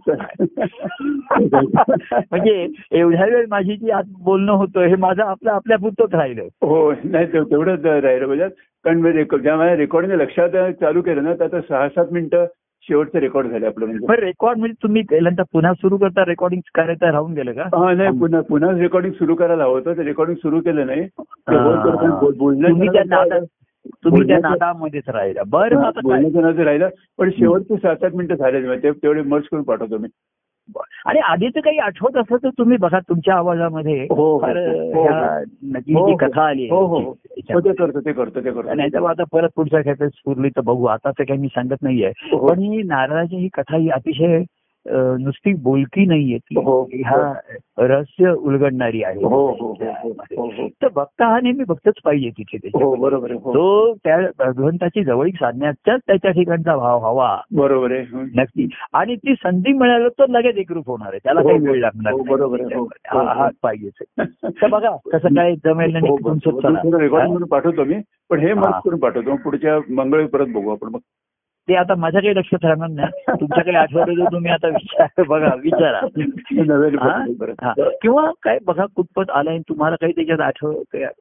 म्हणजे एवढ्या वेळ माझी जी आत बोलणं होतं हे माझं आपलं आपल्या पुरतच राहिलं हो नाही ते- तेवढंच राहिलं म्हणजे कारण ज्या रेकॉर्डिंग लक्षात चालू केलं ना तर आता सहा सात मिनिटं शेवटचं रेकॉर्ड झाले आपलं म्हणजे. रेकॉर्ड म्हणजे तुम्ही पहिल्यांदा पुन्हा सुरू करता रेकॉर्डिंग करायचं राहून गेलं का? हा नाही पुन्हा पुन्हा रेकॉर्डिंग सुरू करायला हवं होतं ते रेकॉर्डिंग सुरू केलं नाही. ते हा. बोल- बोल- बोल- तुम्ही त्या नादामध्येच राहिला. बरं बोलण्याचं राहिलं पण शेवटचे सात आठ मिनिटं झाले तेवढे मर्ज करून पाठवतो मी. आणि आधीच काही आठवत असलं तर तुम्ही बघा तुमच्या आवाजामध्ये. हो, हो, हो, जी. कथा आली ते करतो ते करतो ते करतो. नाही तर आता परत पुढच्या खेपेत स्फुरली तर बघू. आता तर काही मी सांगत नाहीये. पण ही नारळाची ही कथा ही अतिशय नुसती बोलकी नाहीये ती. हो. ह्या रहस्य उलगडणारी आहे. हो हो हो हो. हो हो. तर भक्त हा नेहमी भक्तच पाहिजे तिथे हो हो. तो त्या भगवंताची जवळीक साधण्याचाच त्याच्या ठिकाणचा भाव हवा. बरोबर आहे. हं. नक्की. आणि ती संधी मिळालं तर लगेच एकरूप होणार आहे. त्याला हो, काही हो. वेळ लागणार हो. बरोबर आहे. हो, हो, हा हा पाहिजेच तर बघा कसं काय जमेल हो, हो, पाठवतो मी. पण हे हा. मग करून पाठवतो. पुढच्या मंगळवारी परत बघू आपण. मग ते आता माझ्या काही लक्षात राहणार नाही. तुमच्याकडे आठवलं तर तुम्ही आता विचार बघा विचारा. किंवा काय बघा कुठपत आलाय तुम्हाला काही त्याच्यात आठव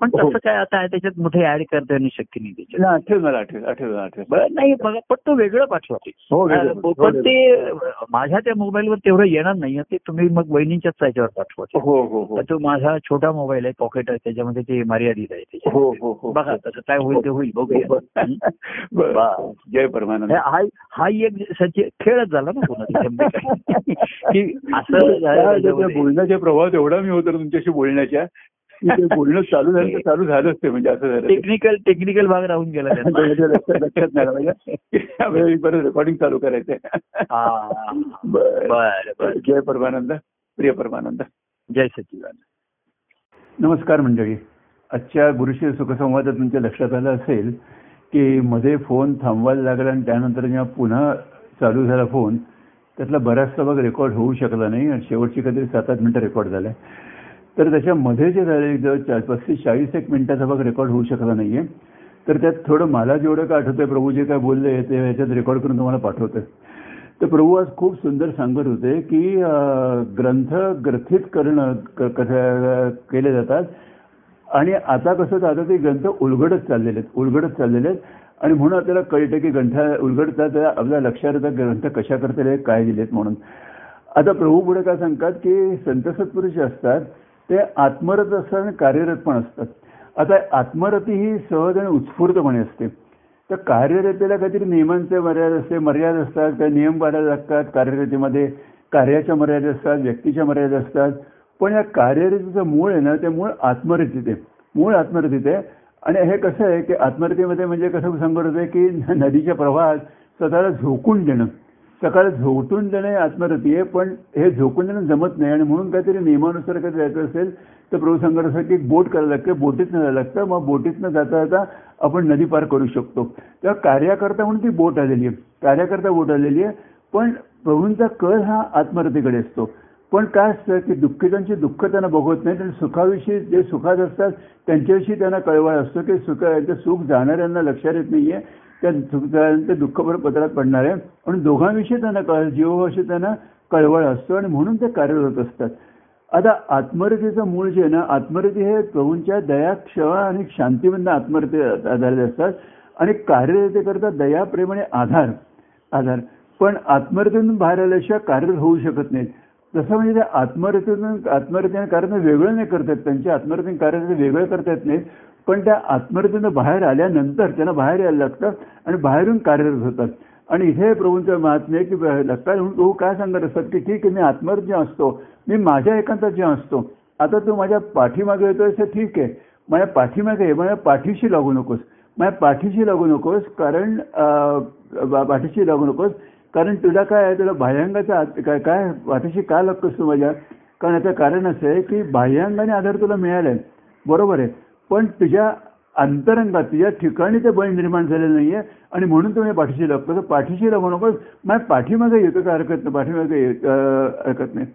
पण हो. तसं काय आता आहे त्याच्यात मोठे ऍड करता येणं शक्य नाही त्याच्यात. नाही, आठवेल मला आठवेल आठवेल आठवेल बरं नाही बघा पण तो वेगळं पाठवा हो पण ते माझ्या त्या मोबाईलवर तेवढं येणार नाही ते तुम्ही मग वहिनीच्याच त्याच्यावर पाठवा ते. हो हो. हो तो माझा छोटा मोबाईल आहे पॉकेट आहे त्याच्यामध्ये ते मर्यादित आहे. हो हो हो. बघा तसं काय होईल ते होईल बघूया. जय परमानंद. हा हा एक सच्चे खेळच झाला ना पुन्हा त्याच्यामध्ये. की असं झालं. बोलण्याच्या प्रभावात एवढा मी होतो तुमच्याशी बोलण्याच्या. बोलणं चालू झालं तर चालू झालंच ते म्हणजे असं झालं. टेक्निकल टेक्निकल भाग राहून गेला. लक्षात नाही परत रेकॉर्डिंग चालू करायचंय. बरं. जय परमानंद प्रिय परमानंद. जय सच्चिदानंद. नमस्कार मंडळी. आजच्या गुरुशी सुखसंवादात तुमच्या लक्षात आलं असेल की मध्ये फोन थांबवायला लागला आणि त्यानंतर जेव्हा पुन्हा चालू झाला फोन त्यातला बराचसा भाग रेकॉर्ड होऊ शकला नाही आणि शेवटची कधी सात आठ मिनटं रेकॉर्ड झालाय तर त्याच्यामध्ये जे झाले जवळ पस्तीस चाळीस एक मिनिटाचा भाग रेकॉर्ड होऊ शकला नाहीये. तर त्यात थोडं मला जेवढं काय आठवतंय प्रभू जे काय बोलले ते ह्याच्यात रेकॉर्ड करून तुम्हाला पाठवतोय. तर प्रभू आज खूप सुंदर सांगत होते की ग्रंथ ग्रथित करणं कसं केले जातात. आणि आता कसं होतं, आता ते ग्रंथ उलगडत चाललेले आहेत उलगडत चाललेले आहेत. आणि म्हणून आपल्याला कळतं की ग्रंथ उलगडतात आपल्या लक्षात येतं ग्रंथ कशा करता काय दिलेत म्हणून. आता प्रभू पुढे काय सांगतात की संत सत्पुरुष जे असतात ते आत्मरत असतात आणि कार्यरत पण असतात. आता आत्मरती ही सहज आणि उत्स्फूर्तपणे असते. तर कार्यरतेला काहीतरी नियमांचे मर्यादा असते मर्यादा असतात काही नियम पाळायला लागतात कार्यरतीमध्ये कार्याच्या मर्यादा असतात व्यक्तीच्या मर्यादा असतात. पण या कार्यरतीचं मूळ आहे ना ते मूळ आत्मरतीत आहे. मूळ आत्मरतीत आहे. आणि हे कसं आहे की आत्मरतीमध्ये म्हणजे कसं सांगत होते की नदीच्या प्रवाहात स्वतःला झोकून देणं. सकाळी झोकून देणे आत्मरती आहे पण हे झोकून देणं जमत नाही. आणि म्हणून काहीतरी नियमानुसार काही जायचं असेल तर प्रभू सांगत असं की बोट करायला लागते बोटीतनं जायला लागतं. मग बोटीतनं जाता जाता आपण नदी पार करू शकतो. तेव्हा कार्याकर्ता म्हणून ती बोट आलेली आहे. कार्याकर्ता बोट आलेली आहे. पण प्रभूंचा कल हा आत्मरतीकडे असतो. पण काय असतं की दुःखितांची दुःख त्यांना बघत नाही आणि सुखाविषयी जे सुखात असतात त्यांच्याविषयी त्यांना कळवळ असतो की सुख ते सुख जाणाऱ्यांना लक्षात येत नाहीये. त्या सुख ते दुःख बरं पदरात पडणार आहे. आणि दोघांविषयी त्यांना कळ जीवाविषयी त्यांना कळवळ असतो आणि म्हणून ते कार्यरत असतात. आता आत्मरतीचं मूळ जे आहे ना आत्मरती हे प्रभूंच्या दया क्षमा आणि शांतीमधनं आत्मरती आधारित असतात. आणि कार्यरतेकरता दया प्रेम आणि आधार आधार. पण आत्मरतीतून बाहेर आल्याशिवाय कार्यरत होऊ शकत नाहीत. तसं म्हणजे त्या आत्मरतीतून आत्मरतीने कारण वेगळं नाही करता येत. त्यांच्या आत्मरतीने कार्य वेगळं करता येत नाही. पण त्या आत्मरतीनं बाहेर आल्यानंतर त्यांना बाहेर यायला लागतं आणि बाहेरून कार्यरत होतात. आणि इथे प्रभूंचं महात्म्य की लक्षात म्हणून प्रभू काय सांगत असतात की ठीक आहे मी आत्मरत जे असतो. मी माझ्या एकांतात जे असतो. आता तू माझ्या पाठीमागे येतोय तर ठीक आहे. माझ्या पाठीमागे ये माझ्या पाठीशी लागू नकोस. माझ्या पाठीशी लागू नकोस कारण पाठीशी लागू नकोस. कारण तुला काय आहे? तुला बाह्यांगाचा काय काय पाठीशी का लागतोस तू माझ्या? कारण याचं कारण असं आहे की बाह्यांगाने आधार तुला मिळालाय. बरोबर आहे. पण तुझ्या अंतरंगात तुझ्या ठिकाणी ते बळ निर्माण झालेलं नाहीये आणि म्हणून तुम्ही पाठीशी लागतो तर पाठीशी लागू नकोस माझ्या पाठीमागे येतो का हरकत नाही? पाठीमागे हरकत नाही.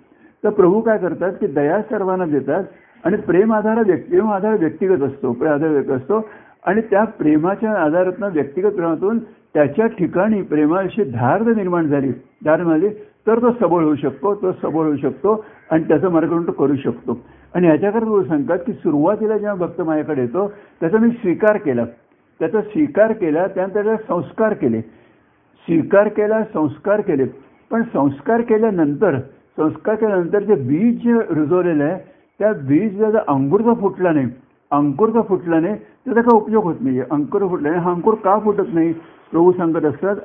तर प्रभू काय करतात की दया सर्वांना देतात आणि प्रेम आधार व्यक्ती प्रेम आधार व्यक्तिगत असतो. प्रेम आधार व्यक्ती असतो. आणि त्या प्रेमाच्या आधारातनं व्यक्तिगत प्रेमातून त्याच्या ठिकाणी प्रेमाशी धार्द निर्माण झाली. धार झाली तर तो सबळ होऊ शकतो तो सबळ होऊ शकतो आणि त्याचा मार्ग तो करू शकतो. आणि ह्याच्याकडे सांगतात की सुरुवातीला जेव्हा भक्त माझ्याकडे येतो त्याचा मी स्वीकार केला. त्याचा स्वीकार केला त्यानंतर त्याला संस्कार केले. स्वीकार केला संस्कार केले. पण संस्कार केल्यानंतर संस्कार केल्यानंतर जे बीज रुजवलेलं आहे त्या बीज जर अंकुर फुटला नाही अंकुर का फुटला नाही त्याचा काय उपयोग होत नाही अंकुर फुटला नाही हा अंकुर का फुटत नाही। प्रभू सांगत असतात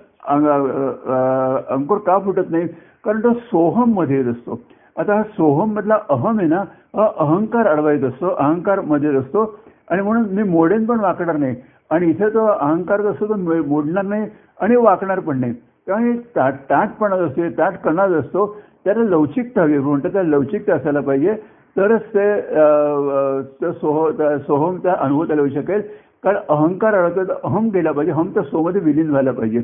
अंकुर का फुटत नाही कारण तो सोहममध्ये येत असतो आता हा सोहम मधला अहम आहे ना हा अहंकार अडवायत असतो अहंकारमध्ये असतो आणि म्हणून मी मोडेन पण वाकणार नाही आणि इथे तो अहंकार असतो तो मोडणार नाही आणि वाकणार पण नाही. त्यामुळे ताट ताटपणा जो असतो ताट कणाच असतो त्याला लवचिकता हवी म्हणतात त्याला लवचिकता असायला पाहिजे. तरच ते अ, सोह त्या सोहमचा अनुभव त्याला येऊ शकेल. कारण अहंकार अडकतो तर अहम गेला पाहिजे हम तर सोमध्ये विलीन व्हायला पाहिजे.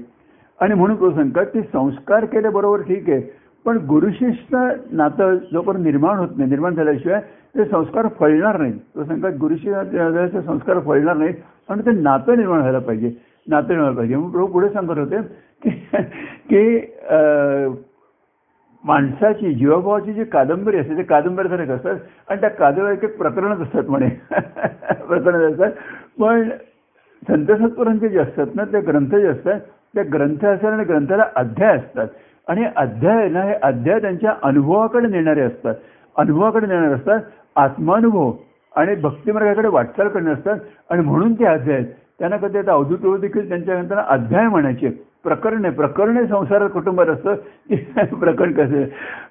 आणि म्हणून तो सांगतात की संस्कार केले बरोबर ठीक आहे पण गुरुशिष्य नातं जोपर्यंत निर्माण होत नाही निर्माण झाल्याशिवाय ते संस्कार फळणार नाहीत. तो सांगतात गुरुशिष्य संस्कार फळणार नाहीत आणि ते नातं निर्माण व्हायला पाहिजे नातं निर्माण व्हायला पाहिजे. मग प्रभू पुढे सांगत होते की की अं, माणसाची जीवाभावाची जी कादंबरी असते ते कादंबरीसारखे असतात. आणि त्या कादंबरी एक प्रकरणच असतात म्हणे. प्रकरण असतात. पण संत सत्पुरांचे जे असतात ना ते ग्रंथ जे असतात त्या ग्रंथ असतात आणि ग्रंथाला अध्याय असतात. आणि अध्याय ना हे अध्याय त्यांच्या अनुभवाकडे नेणारे असतात. अनुभवाकडे नेणारे असतात. आत्मानुभव आणि भक्तिमार्गाकडे वाटचाल करणे असतात. आणि म्हणून ते अध्याय आहेत. त्यांना कधी आता अवधूत देखील त्यांच्या ग्रंथाला अध्याय म्हणायचे. प्रकरण आहे प्रकरण संसारात कुटुंबात असतं की प्रकरण कसं?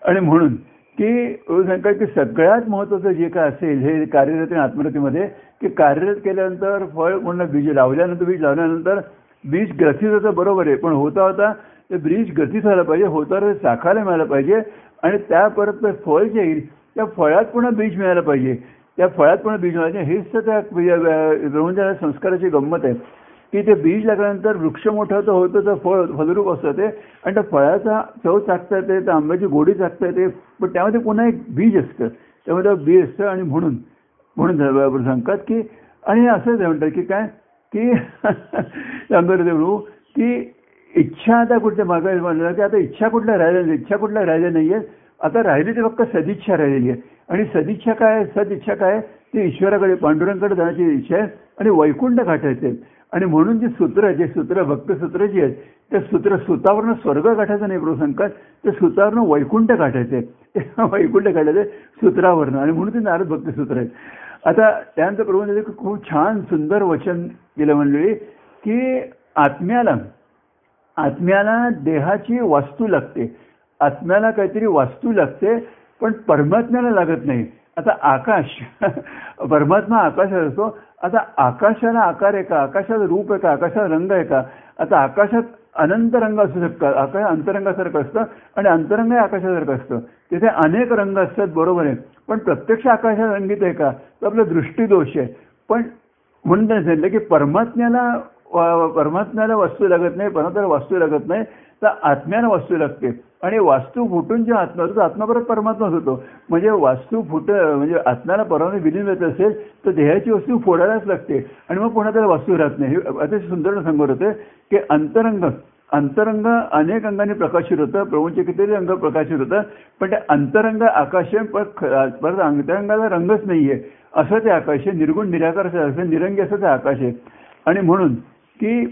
आणि म्हणून की सांगतात की सगळ्यात महत्वाचं जे काय असेल हे कार्यरत आणि आत्मरतीमध्ये की कार्यरत केल्यानंतर फळ म्हणणं बीज लावल्यानंतर बीज लावल्यानंतर बीज ग्रथित होतं बरोबर आहे पण होता होता ते बीज ग्रथित व्हायला पाहिजे होता ते साखायला मिळालं पाहिजे आणि त्या परत ते फळ जे येईल त्या फळात पुन्हा बीज मिळायला पाहिजे. त्या फळात पुन्हा बीज मिळायचे हेच तर त्या संस्काराची गंमत आहे. की ते बीज लागल्यानंतर वृक्ष मोठा तर होतं तर फळ फलरूप असतं ते. आणि त्या फळाचा चव चाकता येते त्या आंब्याची गोडी चाकता येते. पण त्यामध्ये पुन्हा एक बीज असतं. त्यामध्ये बीज असतं आणि म्हणून म्हणून सांगतात की आणि असंच आहे म्हणतात की काय की सांगत की इच्छा आता कुठल्या मागायला म्हणलं की आता इच्छा कुठल्या राहिल्या नाही? इच्छा कुठल्या राहिल्या नाही आहेत आता राहिली ते फक्त सदिच्छा राहिलेली आहे. आणि सदिच्छा काय सदिच्छा काय ती ईश्वराकडे पांडुरंगकडे जाण्याची इच्छा आहे आणि वैकुंठ गाठायचे आणि म्हणून जी सूत्र जे सूत्र भक्तसूत्र जी आहेत त्या सूत्र सुतावरनं स्वर्ग गाठायचं नाही प्रभू सांगतात ते सुतावरनं वैकुंठ गाठायचे. वैकुंठ गाठायचे सूत्रावरनं. आणि म्हणून ते नारद भक्तसूत्र आहेत. आता त्यानंतर प्रभू खूप छान सुंदर वचन दिलं मंडळी की आत्म्याला आत्म्याला देहाची वास्तू लागते. आत्म्याला काहीतरी वास्तू लागते पण परमात्म्याला लागत नाही. आता आकाश परमात्मा आकाशात असतो आता आकाशाला आकार आहे का? आकाशाला रूप आहे का? आकाशात रंग आहे का? आता आकाशात अनंत रंग असू शकतात. आकाश अंतरंगासारखं असतं आणि अंतरंग हे आकाशासारखं असतं. तिथे अनेक रंग असतात बरोबर आहे. पण प्रत्यक्ष आकाशात रंगीत आहे का? तर आपला दृष्टीदोष आहे. पण म्हणून त्यांनी सांगितलं की परमात्म्याला परमात्म्याला वस्तू लागत नाही परमात्म्याला वास्तू लागत नाही. तर आत्म्याला वास्तू लागते. आणि वास्तू फुटून जे आत्मा होतो आत्मा परत परमात्माच होतो म्हणजे वास्तू फुट म्हणजे आत्म्याला परवाने विलीन होत असेल तर देहाची वस्तू फोडायलाच लागते. आणि मग पुन्हा त्याला वास्तू राहत नाही. हे अतिशय सुंदर सांगत होते की अंतरंग अंतरंग अनेक अंगाने प्रकाशित होतं. प्रभूंचे कितीतरी अंग प्रकाशित होतं. पण ते अंतरंग आकाश पण परत अंतरंगाला रंगच नाहीये. असं ते आकाश आहे निर्गुण निराकार असं निरंगी असं ते आकाश. आहे आणि म्हणून की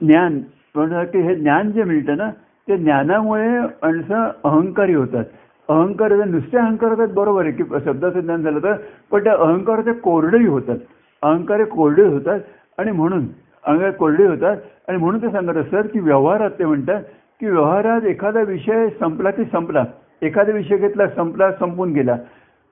ज्ञान म्हणून की हे ज्ञान जे मिळतं ना ते ज्ञानामुळे माणसं अहंकारी होतात. अहंकार नुसते अहंकार होतात बरोबर आहे की शब्दाचं ज्ञान झालं तर पण त्या अहंकार ते कोरडेही होतात. अहंकार कोरडे होतात आणि म्हणून अहंकार कोरडे होतात आणि म्हणून ते सांगत असतात की व्यवहारात ते म्हणतात की व्यवहारात एखादा विषय संपला की संपला. एखादा विषय घेतला संपला संपून गेला.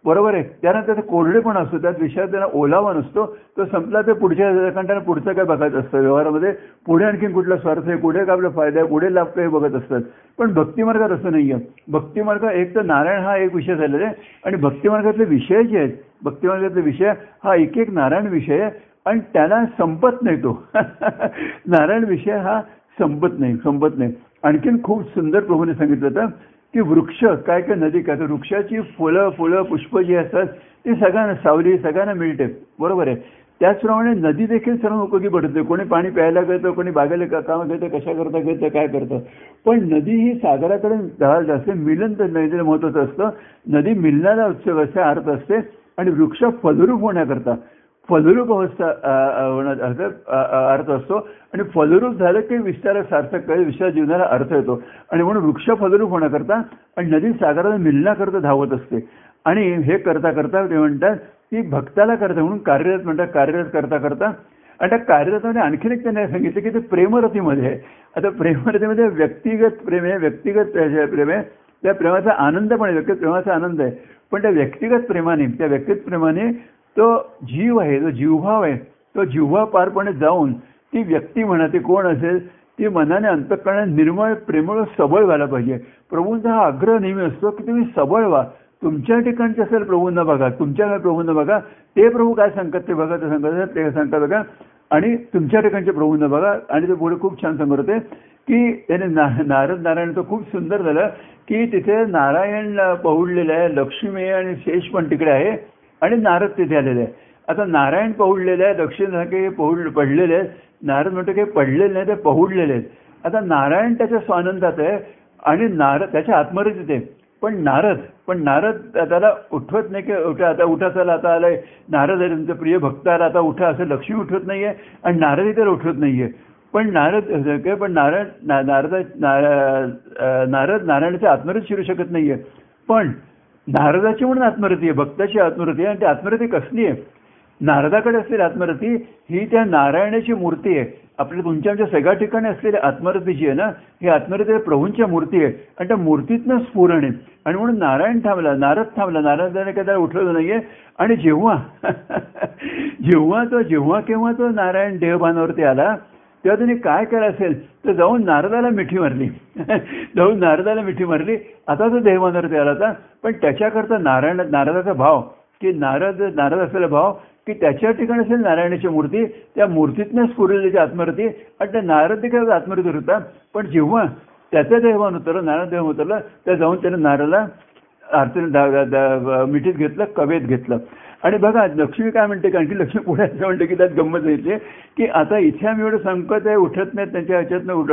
बरोबर आहे. त्यानंतर कोरडे कोरडेपण असतो. त्यात विषयात त्यांना ओलावा नसतो. तो संपला तर पुढच्या कारण त्यांना पुढचं काय बघत असतं? व्यवहारामध्ये पुढे आणखीन कुठला स्वार्थ आहे? पुढे काय आपला फायदा आहे? पुढे लाभ काही बघत असतात? पण भक्तिमार्गात असं नाही आहे भक्तिमार्ग एक तर नारायण हा एक विषय झालेला आहे. आणि भक्तिमार्गातले विषय जे आहेत भक्तिमार्गातले विषय हा एक एक नारायण विषय आहे. आणि त्याला संपत नाही तो. नारायण विषय हा संपत नाही संपत नाही. आणखीन खूप सुंदर प्रभूने सांगितलं होतं. की वृक्ष काय काय नदी काय तर वृक्षाची फुलं फुलं पुष्प जी असतात ती सगळ्यांना सावली सगळ्यांना मिळते. बरोबर आहे. त्याचप्रमाणे नदी देखील सर्व उपयोगी पडते. कोणी पाणी प्यायला घेतं कोणी बागेला का- काम घेतं कशा करता घेतं काय करतं. पण नदी ही सागराकडे जहाज असते मिलन तर नदीला महत्वाचं असतं. नदी मिलनाला उत्सव असते अर्थ असते आणि वृक्ष फलरूप होण्याकरता. फलरूप अवस्था अर्थ अर्थ असतो. आणि फलरूप झालं की विस्तार सार्थक कळेल विस्तार जीवनाला अर्थ येतो. आणि म्हणून वृक्ष फलरूप होण्याकरता आणि नदी सागराला मिलण्याकरता धावत असते. आणि हे करता करता ते म्हणतात की भक्ताला करता म्हणून कार्यरत म्हणतात कार्यरत करता करता. आणि त्या कार्यरताने आणखीन एक त्यांनी सांगितलं की ते प्रेमरतीमध्ये आहे. आता प्रेमरतीमध्ये व्यक्तिगत प्रेम आहे व्यक्तिगत प्रेम आहे. त्या प्रेमाचा आनंद पण आहे व्यक्तिगत प्रेमाचा आनंद आहे. पण त्या व्यक्तिगत प्रेमाने त्या व्यक्तिगत प्रेमाने तो जीव आहे जो जीवभाव आहे. तो जीवभाव पारपणे जाऊन ती व्यक्ती म्हणा ती कोण असेल ती मनाने अंतकरणाने निर्मळ प्रेमळ सबळ व्हायला पाहिजे. प्रभूंचा हा आग्रह नेहमी असतो की तुम्ही सबळ व्हा. तुमच्या ठिकाणचे असेल प्रभूंना बघा तुमच्या प्रभूंना बघा. ते प्रभू काय सांगतात ते बघा ते सांगतात ते सांगतात बघा. आणि तुमच्या ठिकाणच्या प्रभूंना बघा. आणि ते पुढे खूप छान सांगत होते की त्याने ना नारद नारायणचं खूप सुंदर झालं की तिथे नारायण पहुडलेलं आहे लक्ष्मी आणि शेष पण तिकडे आहे. आणि नारद तिथे आलेले आहे आता नारायण पहुडलेले आहे दक्षिण पहुड पडलेले आहेत. नारद म्हणतो काही पडलेले नाही ते पहुडलेले आहेत. आता नारायण त्याच्या स्वानंदात आहे आणि नारद त्याच्या आत्मरतीत तिथे पण नारद पण नारद त्याला उठवत नाही की उठा आता उठा चला आता आलाय. नारद आहे तुमचं प्रिय भक्त आला आता उठा असं लक्ष्मी उठवत नाहीये आणि नारदही तर उठवत नाहीये. पण नारद काय पण नारायण नारद नारद नारायणाच्या आत्मरती शिरू शकत नाहीये. पण नारदाची म्हणून आत्मरती आहे भक्ताची आत्मरती आहे आणि ती आत्मरती कसली आहे? नारदाकडे असलेली आत्मरती ही त्या नारायणाची मूर्ती आहे. आपल्या तुमच्या आमच्या सगळ्या ठिकाणी असलेली आत्मरती जी आहे ना ही आत्मरती प्रभूंच्या मूर्ती आहे. आणि त्या मूर्तीतनं स्फुरण आहे. आणि म्हणून नारायण थांबला नारद थांबला नारदाने काय त्याला उठवलं नाहीये. आणि जेव्हा जेव्हा तो जेव्हा केव्हा तो नारायण देहभानावरती आला तेव्हा त्यांनी काय केलं असेल? तर जाऊन नारदाला मिठी मारली. जाऊन नारदाला मिठी मारली. आता तो देवभानावरती तयार होता. पण त्याच्याकरता नारायण नारदाचा भाव की नारद नारद असलेला भाव की त्याच्या ठिकाणी असेल नारायणाची मूर्ती त्या मूर्तीतनं स्फुरलेली आत्मरती आणि त्या नारद देखील आत्मरती होता. पण जेव्हा त्याचं देवान उतरलं नारद देवान उतरलं त्या जाऊन त्याने नारदाला आरतीने मिठीत घेतलं कवेत घेतलं. आणि बघा लक्ष्मी काय म्हणते? कारण की लक्ष्मी पुढे असं म्हणते की त्यात गंमत येते की आता इथे आम्ही एवढं संकट आहे उठत नाहीत त्यांच्या ह्याच्यातनं उठ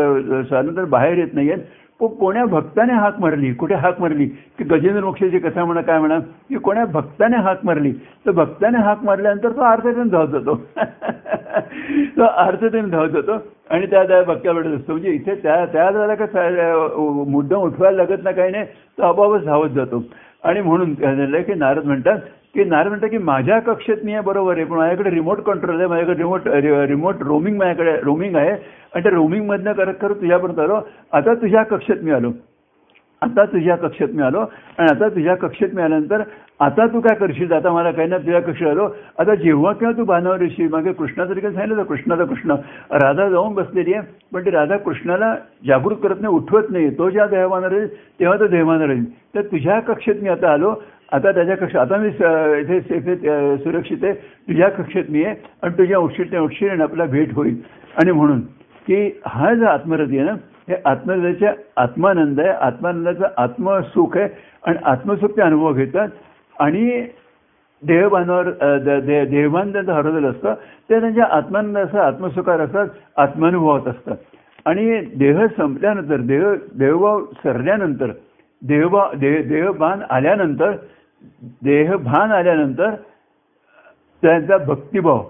स्वातंत्र्य बाहेर येत नाहीयेत. पण कोण्या भक्ताने हाक मारली? कुठे हाक मारली? की गजेंद्र मोक्षाची कथा म्हणा काय म्हणा की कोण्या भक्ताने हाक मारली? तर भक्ताने हाक मारल्यानंतर तो अर्थातून धावत जातो तो अर्थातून धावत जातो आणि त्या त्या भक्त्या भेटत असतो म्हणजे इथे त्या त्या झाला का मुद्दा उठवायला लागत ना काही नाही तो आपोआपच धावत जातो. आणि म्हणून की नारद म्हणतात की नारायण म्हणतात की माझ्या कक्षेत मी आहे बरोबर आहे पण माझ्याकडे रिमोट कंट्रोल आहे माझ्याकडे रिमोट रिमोट रोमिंग माझ्याकडे रोमिंग आहे आणि त्या रोमिंगमधनं करत करत तुझ्यापर्यंत आलो आता तुझ्या कक्षेत मी आलो. आता तुझ्या कक्षेत मी आलो आणि आता तुझ्या कक्षेत मी आल्यानंतर आता तू काय करशील? आता मला काही ना तुझ्या कक्षेत आलो. आता जेव्हा केव्हा तू बांधावर येशील? मागे कृष्णाचं काय सांगितलं तर कृष्णाचा कृष्ण. राधा जाऊन बसलेली आहे पण ती राधा कृष्णाला जागृत करत नाही उठवत नाही. तो ज्या देवानं राहील तेव्हा तो देवानं राहील तर तुझ्या कक्षेत मी आता आलो आता त्याच्या कक्षा आता मी इथे सुरक्षित आहे. तुझ्या कक्षेत मी आहे आणि तुझ्या उशीर उशीर आपला भेट होईल. आणि म्हणून की हा जो आत्मरती आहे ना हे आत्मरतीच्या आत्मानंद आहे. आत्मानंदाचा आत्मसुख आहे. आणि आत्मसुख ते अनुभव घेतात. आणि देहबांधावर देहभान त्यांचं हरवलेलं असतं. ते त्यांच्या आत्मानंद असं आत्मसुखार असतात आत्मानुभवात असतं आणि देह संपल्यानंतर देह देहभाव सरल्यानंतर देहभाव देह देहबान आल्यानंतर देह भान आल्यानंतर त्यांचा भक्तिभाव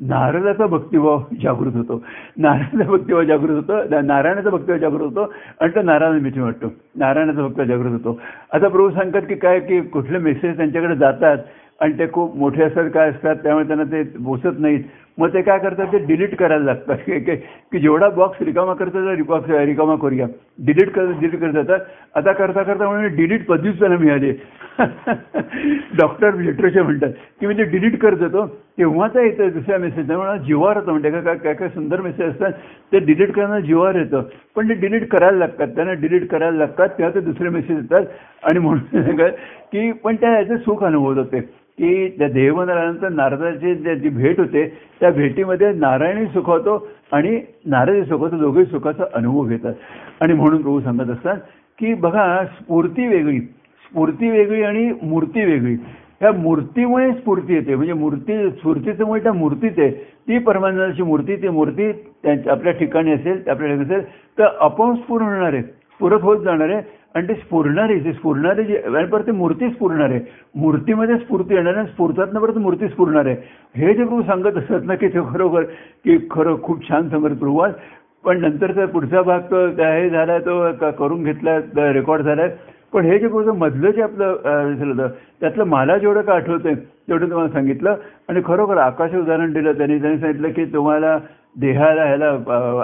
नारदाचा भक्तिभाव जागृत होतो. नारायणाचा भक्तिभाव जागृत होतो नारायणाचा भक्तिभाव जागृत होतो आणि तो नारायण मिठी वाटतो. नारायणाचा भक्तिभाव जागृत होतो. आता प्रभू सांगतात की काय की कुठले मेसेज त्यांच्याकडे जातात आणि ते खूप मोठे असतात काय असतात त्यामुळे त्यांना ते पोचत नाहीत. मग ते काय करतात ते डिलीट करायला लागतात. की जेवढा बॉक्स रिकामा करतात बॉक्स रिकामा करूया. डिलीट करत डिलीट करत जातात आता करता करता म्हणजे डिलीट पदवीच त्यांना मिळाली. डॉक्टर लिटरेचर म्हणतात. की मी ते डिलीट करत तेव्हा तेव्हाच येतं दुसऱ्या मेसेज त्यामुळे जीवावर होतं म्हणते. का काय काय सुंदर मेसेज असतात ते डिलीट करणं जीवावर येतं. पण ते डिलीट करायला लागतात. त्यांना डिलीट करायला लागतात तेव्हा ते दुसरे मेसेज येतात. आणि म्हणून की पण त्या याचे सुख अनुभवत होते. की त्या देवनारायणाचं नारदाची जी भेट होते त्या भेटीमध्ये नारायणी सुखवतो आणि नारदी सुखवतो दोघेही सुखाचा अनुभव घेतात. आणि म्हणून प्रभू सांगत असतात की बघा स्फूर्ती वेगळी स्फूर्ती वेगळी आणि मूर्ती वेगळी. ह्या मूर्तीमुळे स्फूर्ती येते. म्हणजे मूर्ती स्फूर्तीच्यामुळे त्या मूर्तीच आहे. ती परमानंदाची मूर्ती ती मूर्ती त्यांच्या आपल्या ठिकाणी असेल आपल्या ठिकाणी असेल तर आपोआप स्फुर होणार आहे स्फुरत होत जाणार आहे. आणि ते स्फुरणारी जी स्फुरणारी जी परत मूर्ती स्फुरणार आहे. मूर्तीमध्ये स्फूर्ती येणार आहे स्फूर्तातनं परत मूर्ती स्फुरणार आहे. हे जे प्रभू सांगत असतात ना की ते खरोखर की खरं खूप छान सांगत प्रभू पण नंतरचा पुढचा भाग तो हे झाला तो करून घेतला रेकॉर्ड झालाय पण हे जे पुढचं मधलं जे आपलं होतं त्यातलं मला जेवढं का आठवतंय तेवढं तुम्हाला सांगितलं. आणि खरोखर आकाश उदाहरण दिलं त्यांनी त्यांनी सांगितलं की तुम्हाला देहाला ह्याला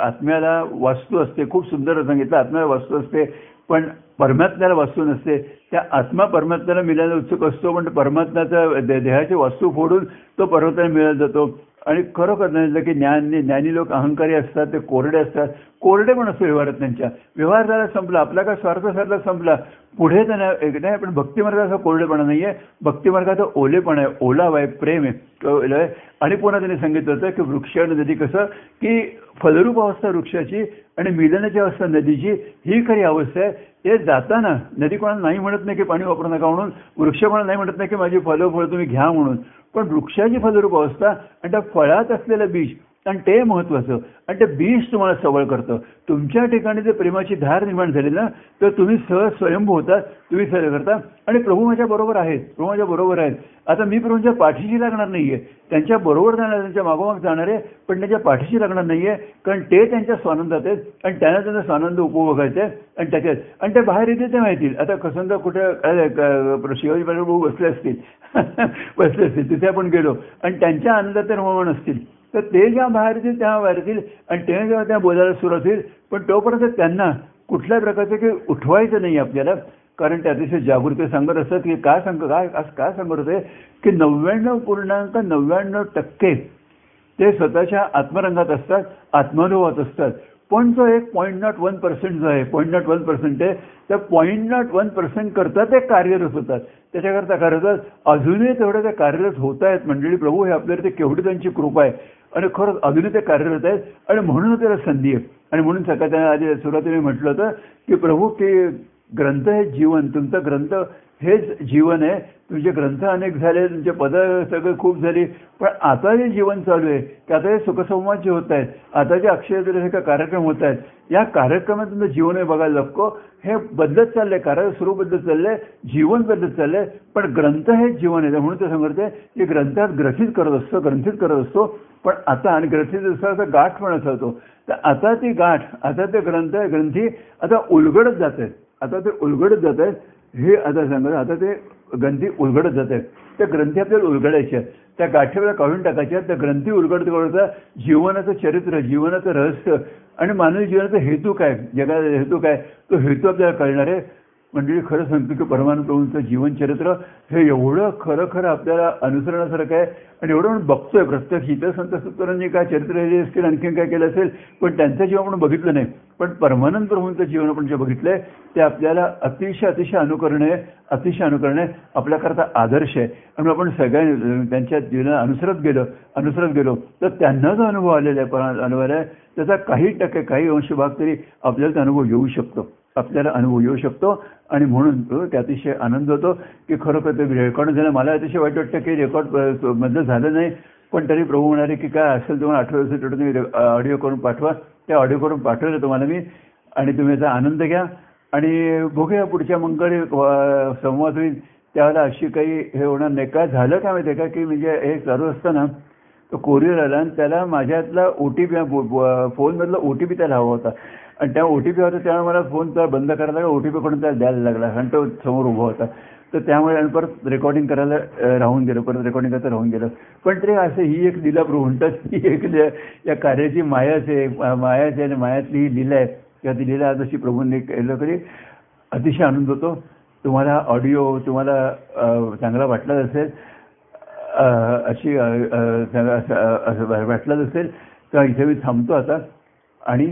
आत्म्याला वास्तू असते. खूप सुंदर सांगितलं आत्म्याला वास्तू असते. पण परमात्म्याला वास्तू नसते. त्या आत्मा परमात्म्याला मिळायला उत्सुक असतो पण परमात्म्याचा देहाची वास्तू फोडून तो परमात्म्याला मिळत जातो. आणि खरोखर सांगितलं की ज्ञान ज्ञानी लोक अहंकारी असतात ते कोरडे असतात. कोरडे पण असतो व्यवहारात त्यांच्या. व्यवहार झाला संपला. आपला काय स्वार्थ साधला संपला. पुढे त्यांना नाही पण भक्तिमार्गाचा कोरडेपणा नाहीये. भक्तिमार्गाचा ओलेपण आहे ओलाव आहे प्रेम आहे. आणि पुन्हा त्यांनी सांगितलं होतं की वृक्ष आणि नदी कसं की फलरूप अवस्था वृक्षाची आणि मिलनाची अवस्था नदीची ही खरी अवस्था आहे. ते जाताना नदी कोणाला नाही म्हणत नाही की पाणी वापरू नका म्हणून वृक्ष कोणाला नाही म्हणत नाही की माझी फळं फळ तुम्ही घ्या म्हणून. पण वृक्षाची फलरूप अवस्था आणि त्या फळात असलेलं बीज कारण ते महत्वाचं. आणि ते बीज तुम्हाला सवळ करतं. तुमच्या ठिकाणी जर प्रेमाची धार निर्माण झाली ना तर तुम्ही सहज स्वयंभू होता तुम्ही सहज करता. आणि प्रभू माझ्या बरोबर आहेत. प्रभू माझ्या बरोबर आहेत. आता मी प्रभूंच्या पाठीशी लागणार नाहीये. त्यांच्या बरोबर जाणार त्यांच्या मागोमाग जाणार आहे पण त्यांच्या पाठीशी लागणार नाहीये. कारण ते त्यांच्या स्वानंदात आहेत. आणि त्यांना त्यांचा स्वानंद उपभोगायचा आहे. आणि त्याच्यात आणि ते बाहेर येते ते माहिती आता कसं कुठे शिवाजी प्रभू बसले असतील. बसले असतील. तिथे आपण गेलो. आणि त्यांच्या आनंदात ते रममाण असतील. तर ते जेव्हा बाहेर येतील तेव्हा बाहेर येतील आणि ते जेव्हा त्या बोलायला सुरू होतील. पण तोपर्यंत त्यांना कुठल्या प्रकारचं काही उठवायचं नाही आपल्याला. कारण ते अतिशय जागृती सांगत असतात की काय सांग काय असं काय सांगत होते? की नव्याण्णव पूर्णांक नव्याण्णव टक्के ते स्वतःच्या आत्मरंगात असतात आत्मानुभवात असतात. पण जो एक पॉईंट नॉट वन पर्सेंट जो आहे पॉईंट नॉट वन पर्सेंट आहे त्या पॉईंट नॉट वन पर्सेंट करता ते कार्यरत होतात. त्याच्याकरता कार्यरत अजूनही तेवढे ते कार्यरत होत आहेत मंडळी प्रभू हे आपल्याला ते केवढी त्यांची कृपा आहे. आणि खरंच अजूनही ते कार्यरत आहेत. आणि म्हणून त्याला संधी आहे. आणि म्हणून सकाळच्या आधी सुरुवातीने म्हटलं होतं की प्रभू की ग्रंथ हे जीवन तुमचा ग्रंथ हेच जीवन आहे. तुमचे ग्रंथ अनेक झाले तुमचे पद सगळे खूप झाली. पण आता जे जीवन चालू आहे की आता हे सुखसंवाद जे होत आहेत. आता जे अक्षय का कार्यक्रम होत आहेत या कार्यक्रमात तुमचं जीवन हे बघायला लागतो हे बदलत चाललंय कार्य स्वरूप बदलत चाललंय जीवन बदलत चाललंय. पण ग्रंथ हेच जीवन आहे. म्हणून ते सांगते की ग्रंथात ग्रथित करत असतो ग्रंथित करत असतो. पण आता आणि ग्रथित असं गाठ पण असतो तर आता ती गाठ आता ते ग्रंथ ग्रंथी आता उलगडत जात आहेत. आता ते उलगडत जात आहेत. हे आता सांगत आता ते ग्रंथी उलगडत जात आहेत. त्या ग्रंथी आपल्याला उलगडायच्या त्या गाठीला काढून टाकायच्या त्या ग्रंथी उलगडत करता जीवनाचं चरित्र जीवनाचं रहस्य आणि मानवी जीवनाचा हेतू काय? जगाचा हेतू काय? तो हेतू आपल्याला कळणार आहे. म्हणजे खरं सांगतो की परमानंद प्रभूंचं जीवनचरित्र हे एवढं खरं खरं आपल्याला अनुसरणासारखं आहे. आणि एवढं बघतोय प्रत्यक्ष इतर संत सुतरांनी काय चरित्र लिहिले असतील आणखीन काय केलं असेल पण त्यांचं जीवन आपण बघितलं नाही. पण परमानंद प्रभूंचं जीवन आपण जे बघितलंय ते आपल्याला अतिशय अतिशय अनुकरण आहे अतिशय अनुकरण आहे आपल्याकरता आदर्श आहे. आणि आपण सगळ्या त्यांच्या जीवना अनुसरत गेलो अनुसरत गेलो तर त्यांना जो अनुभव आलेला आहे अनुभव आहे त्याचा काही टक्के काही अंश भाग तरी आपल्याला अनुभव येऊ शकतो. आपल्याला अनुभव येऊ शकतो आणि म्हणून ते अतिशय आनंद होतो की खरोखर ते रेकॉर्ड झालं. मला अतिशय वाईट वाटतं की रेकॉर्ड मधलं झालं नाही. पण तरी प्रभू म्हणाले की काय असेल तुम्हाला आठवत असेल तेवढं तुम्ही ऑडिओ करून पाठवा. त्या ऑडिओ करून पाठवलं तुम्हाला मी. आणि तुम्ही याचा आनंद घ्या. आणि बघूया पुढच्या मंगळ संवाद होईल. त्यावेळेला अशी काही हे होणार नाही. काय झालं काय माहिती आहे का? की म्हणजे हे चालू असताना तो कोरिअर आला आणि त्याला माझ्यातला ओ टी पी फोनमधला ओ टी पी त्याला हवा होता. आणि त्या ओ टी पी होता त्यामुळे मला फोन त्याला बंद करायला लागला. ओ टी पी कडून त्याला द्यायला लागला. आणि तो समोर उभा होता. तर त्यामुळे आणि परत रेकॉर्डिंग करायला राहून गेलं परत रेकॉर्डिंग करायचं राहून गेलं. पण तरी असं ही एक लीला प्रभू म्हणतात ही एक या कार्याची मायाच आहे मायाच आहे आणि मायातली ही लीला आहे. किंवा ती लीला जशी प्रभूंनी केलं तरी अतिशय आनंद होतो. तुम्हाला ऑडिओ तुम्हाला चांगला वाटलाच असेल अशी अ, वाटलंच असेल तर इथे मी थांबतो आता. आणि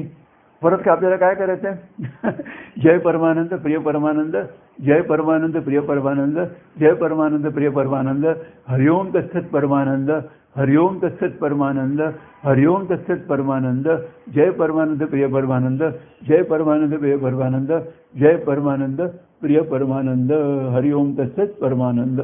परत काय आपल्याला काय करायचं आहे जय परमानंद प्रिय परमानंद जय परमानंद प्रिय परमानंद जय परमानंद प्रिय परमानंद हरिओम तत्सत परमानंद हरिओम तत्सत परमानंद हरिओम तत्सत परमानंद जय परमानंद प्रिय परमानंद जय परमानंद प्रिय परमानंद जय परमानंद प्रिय परमानंद हरिओम तत्सत परमानंद।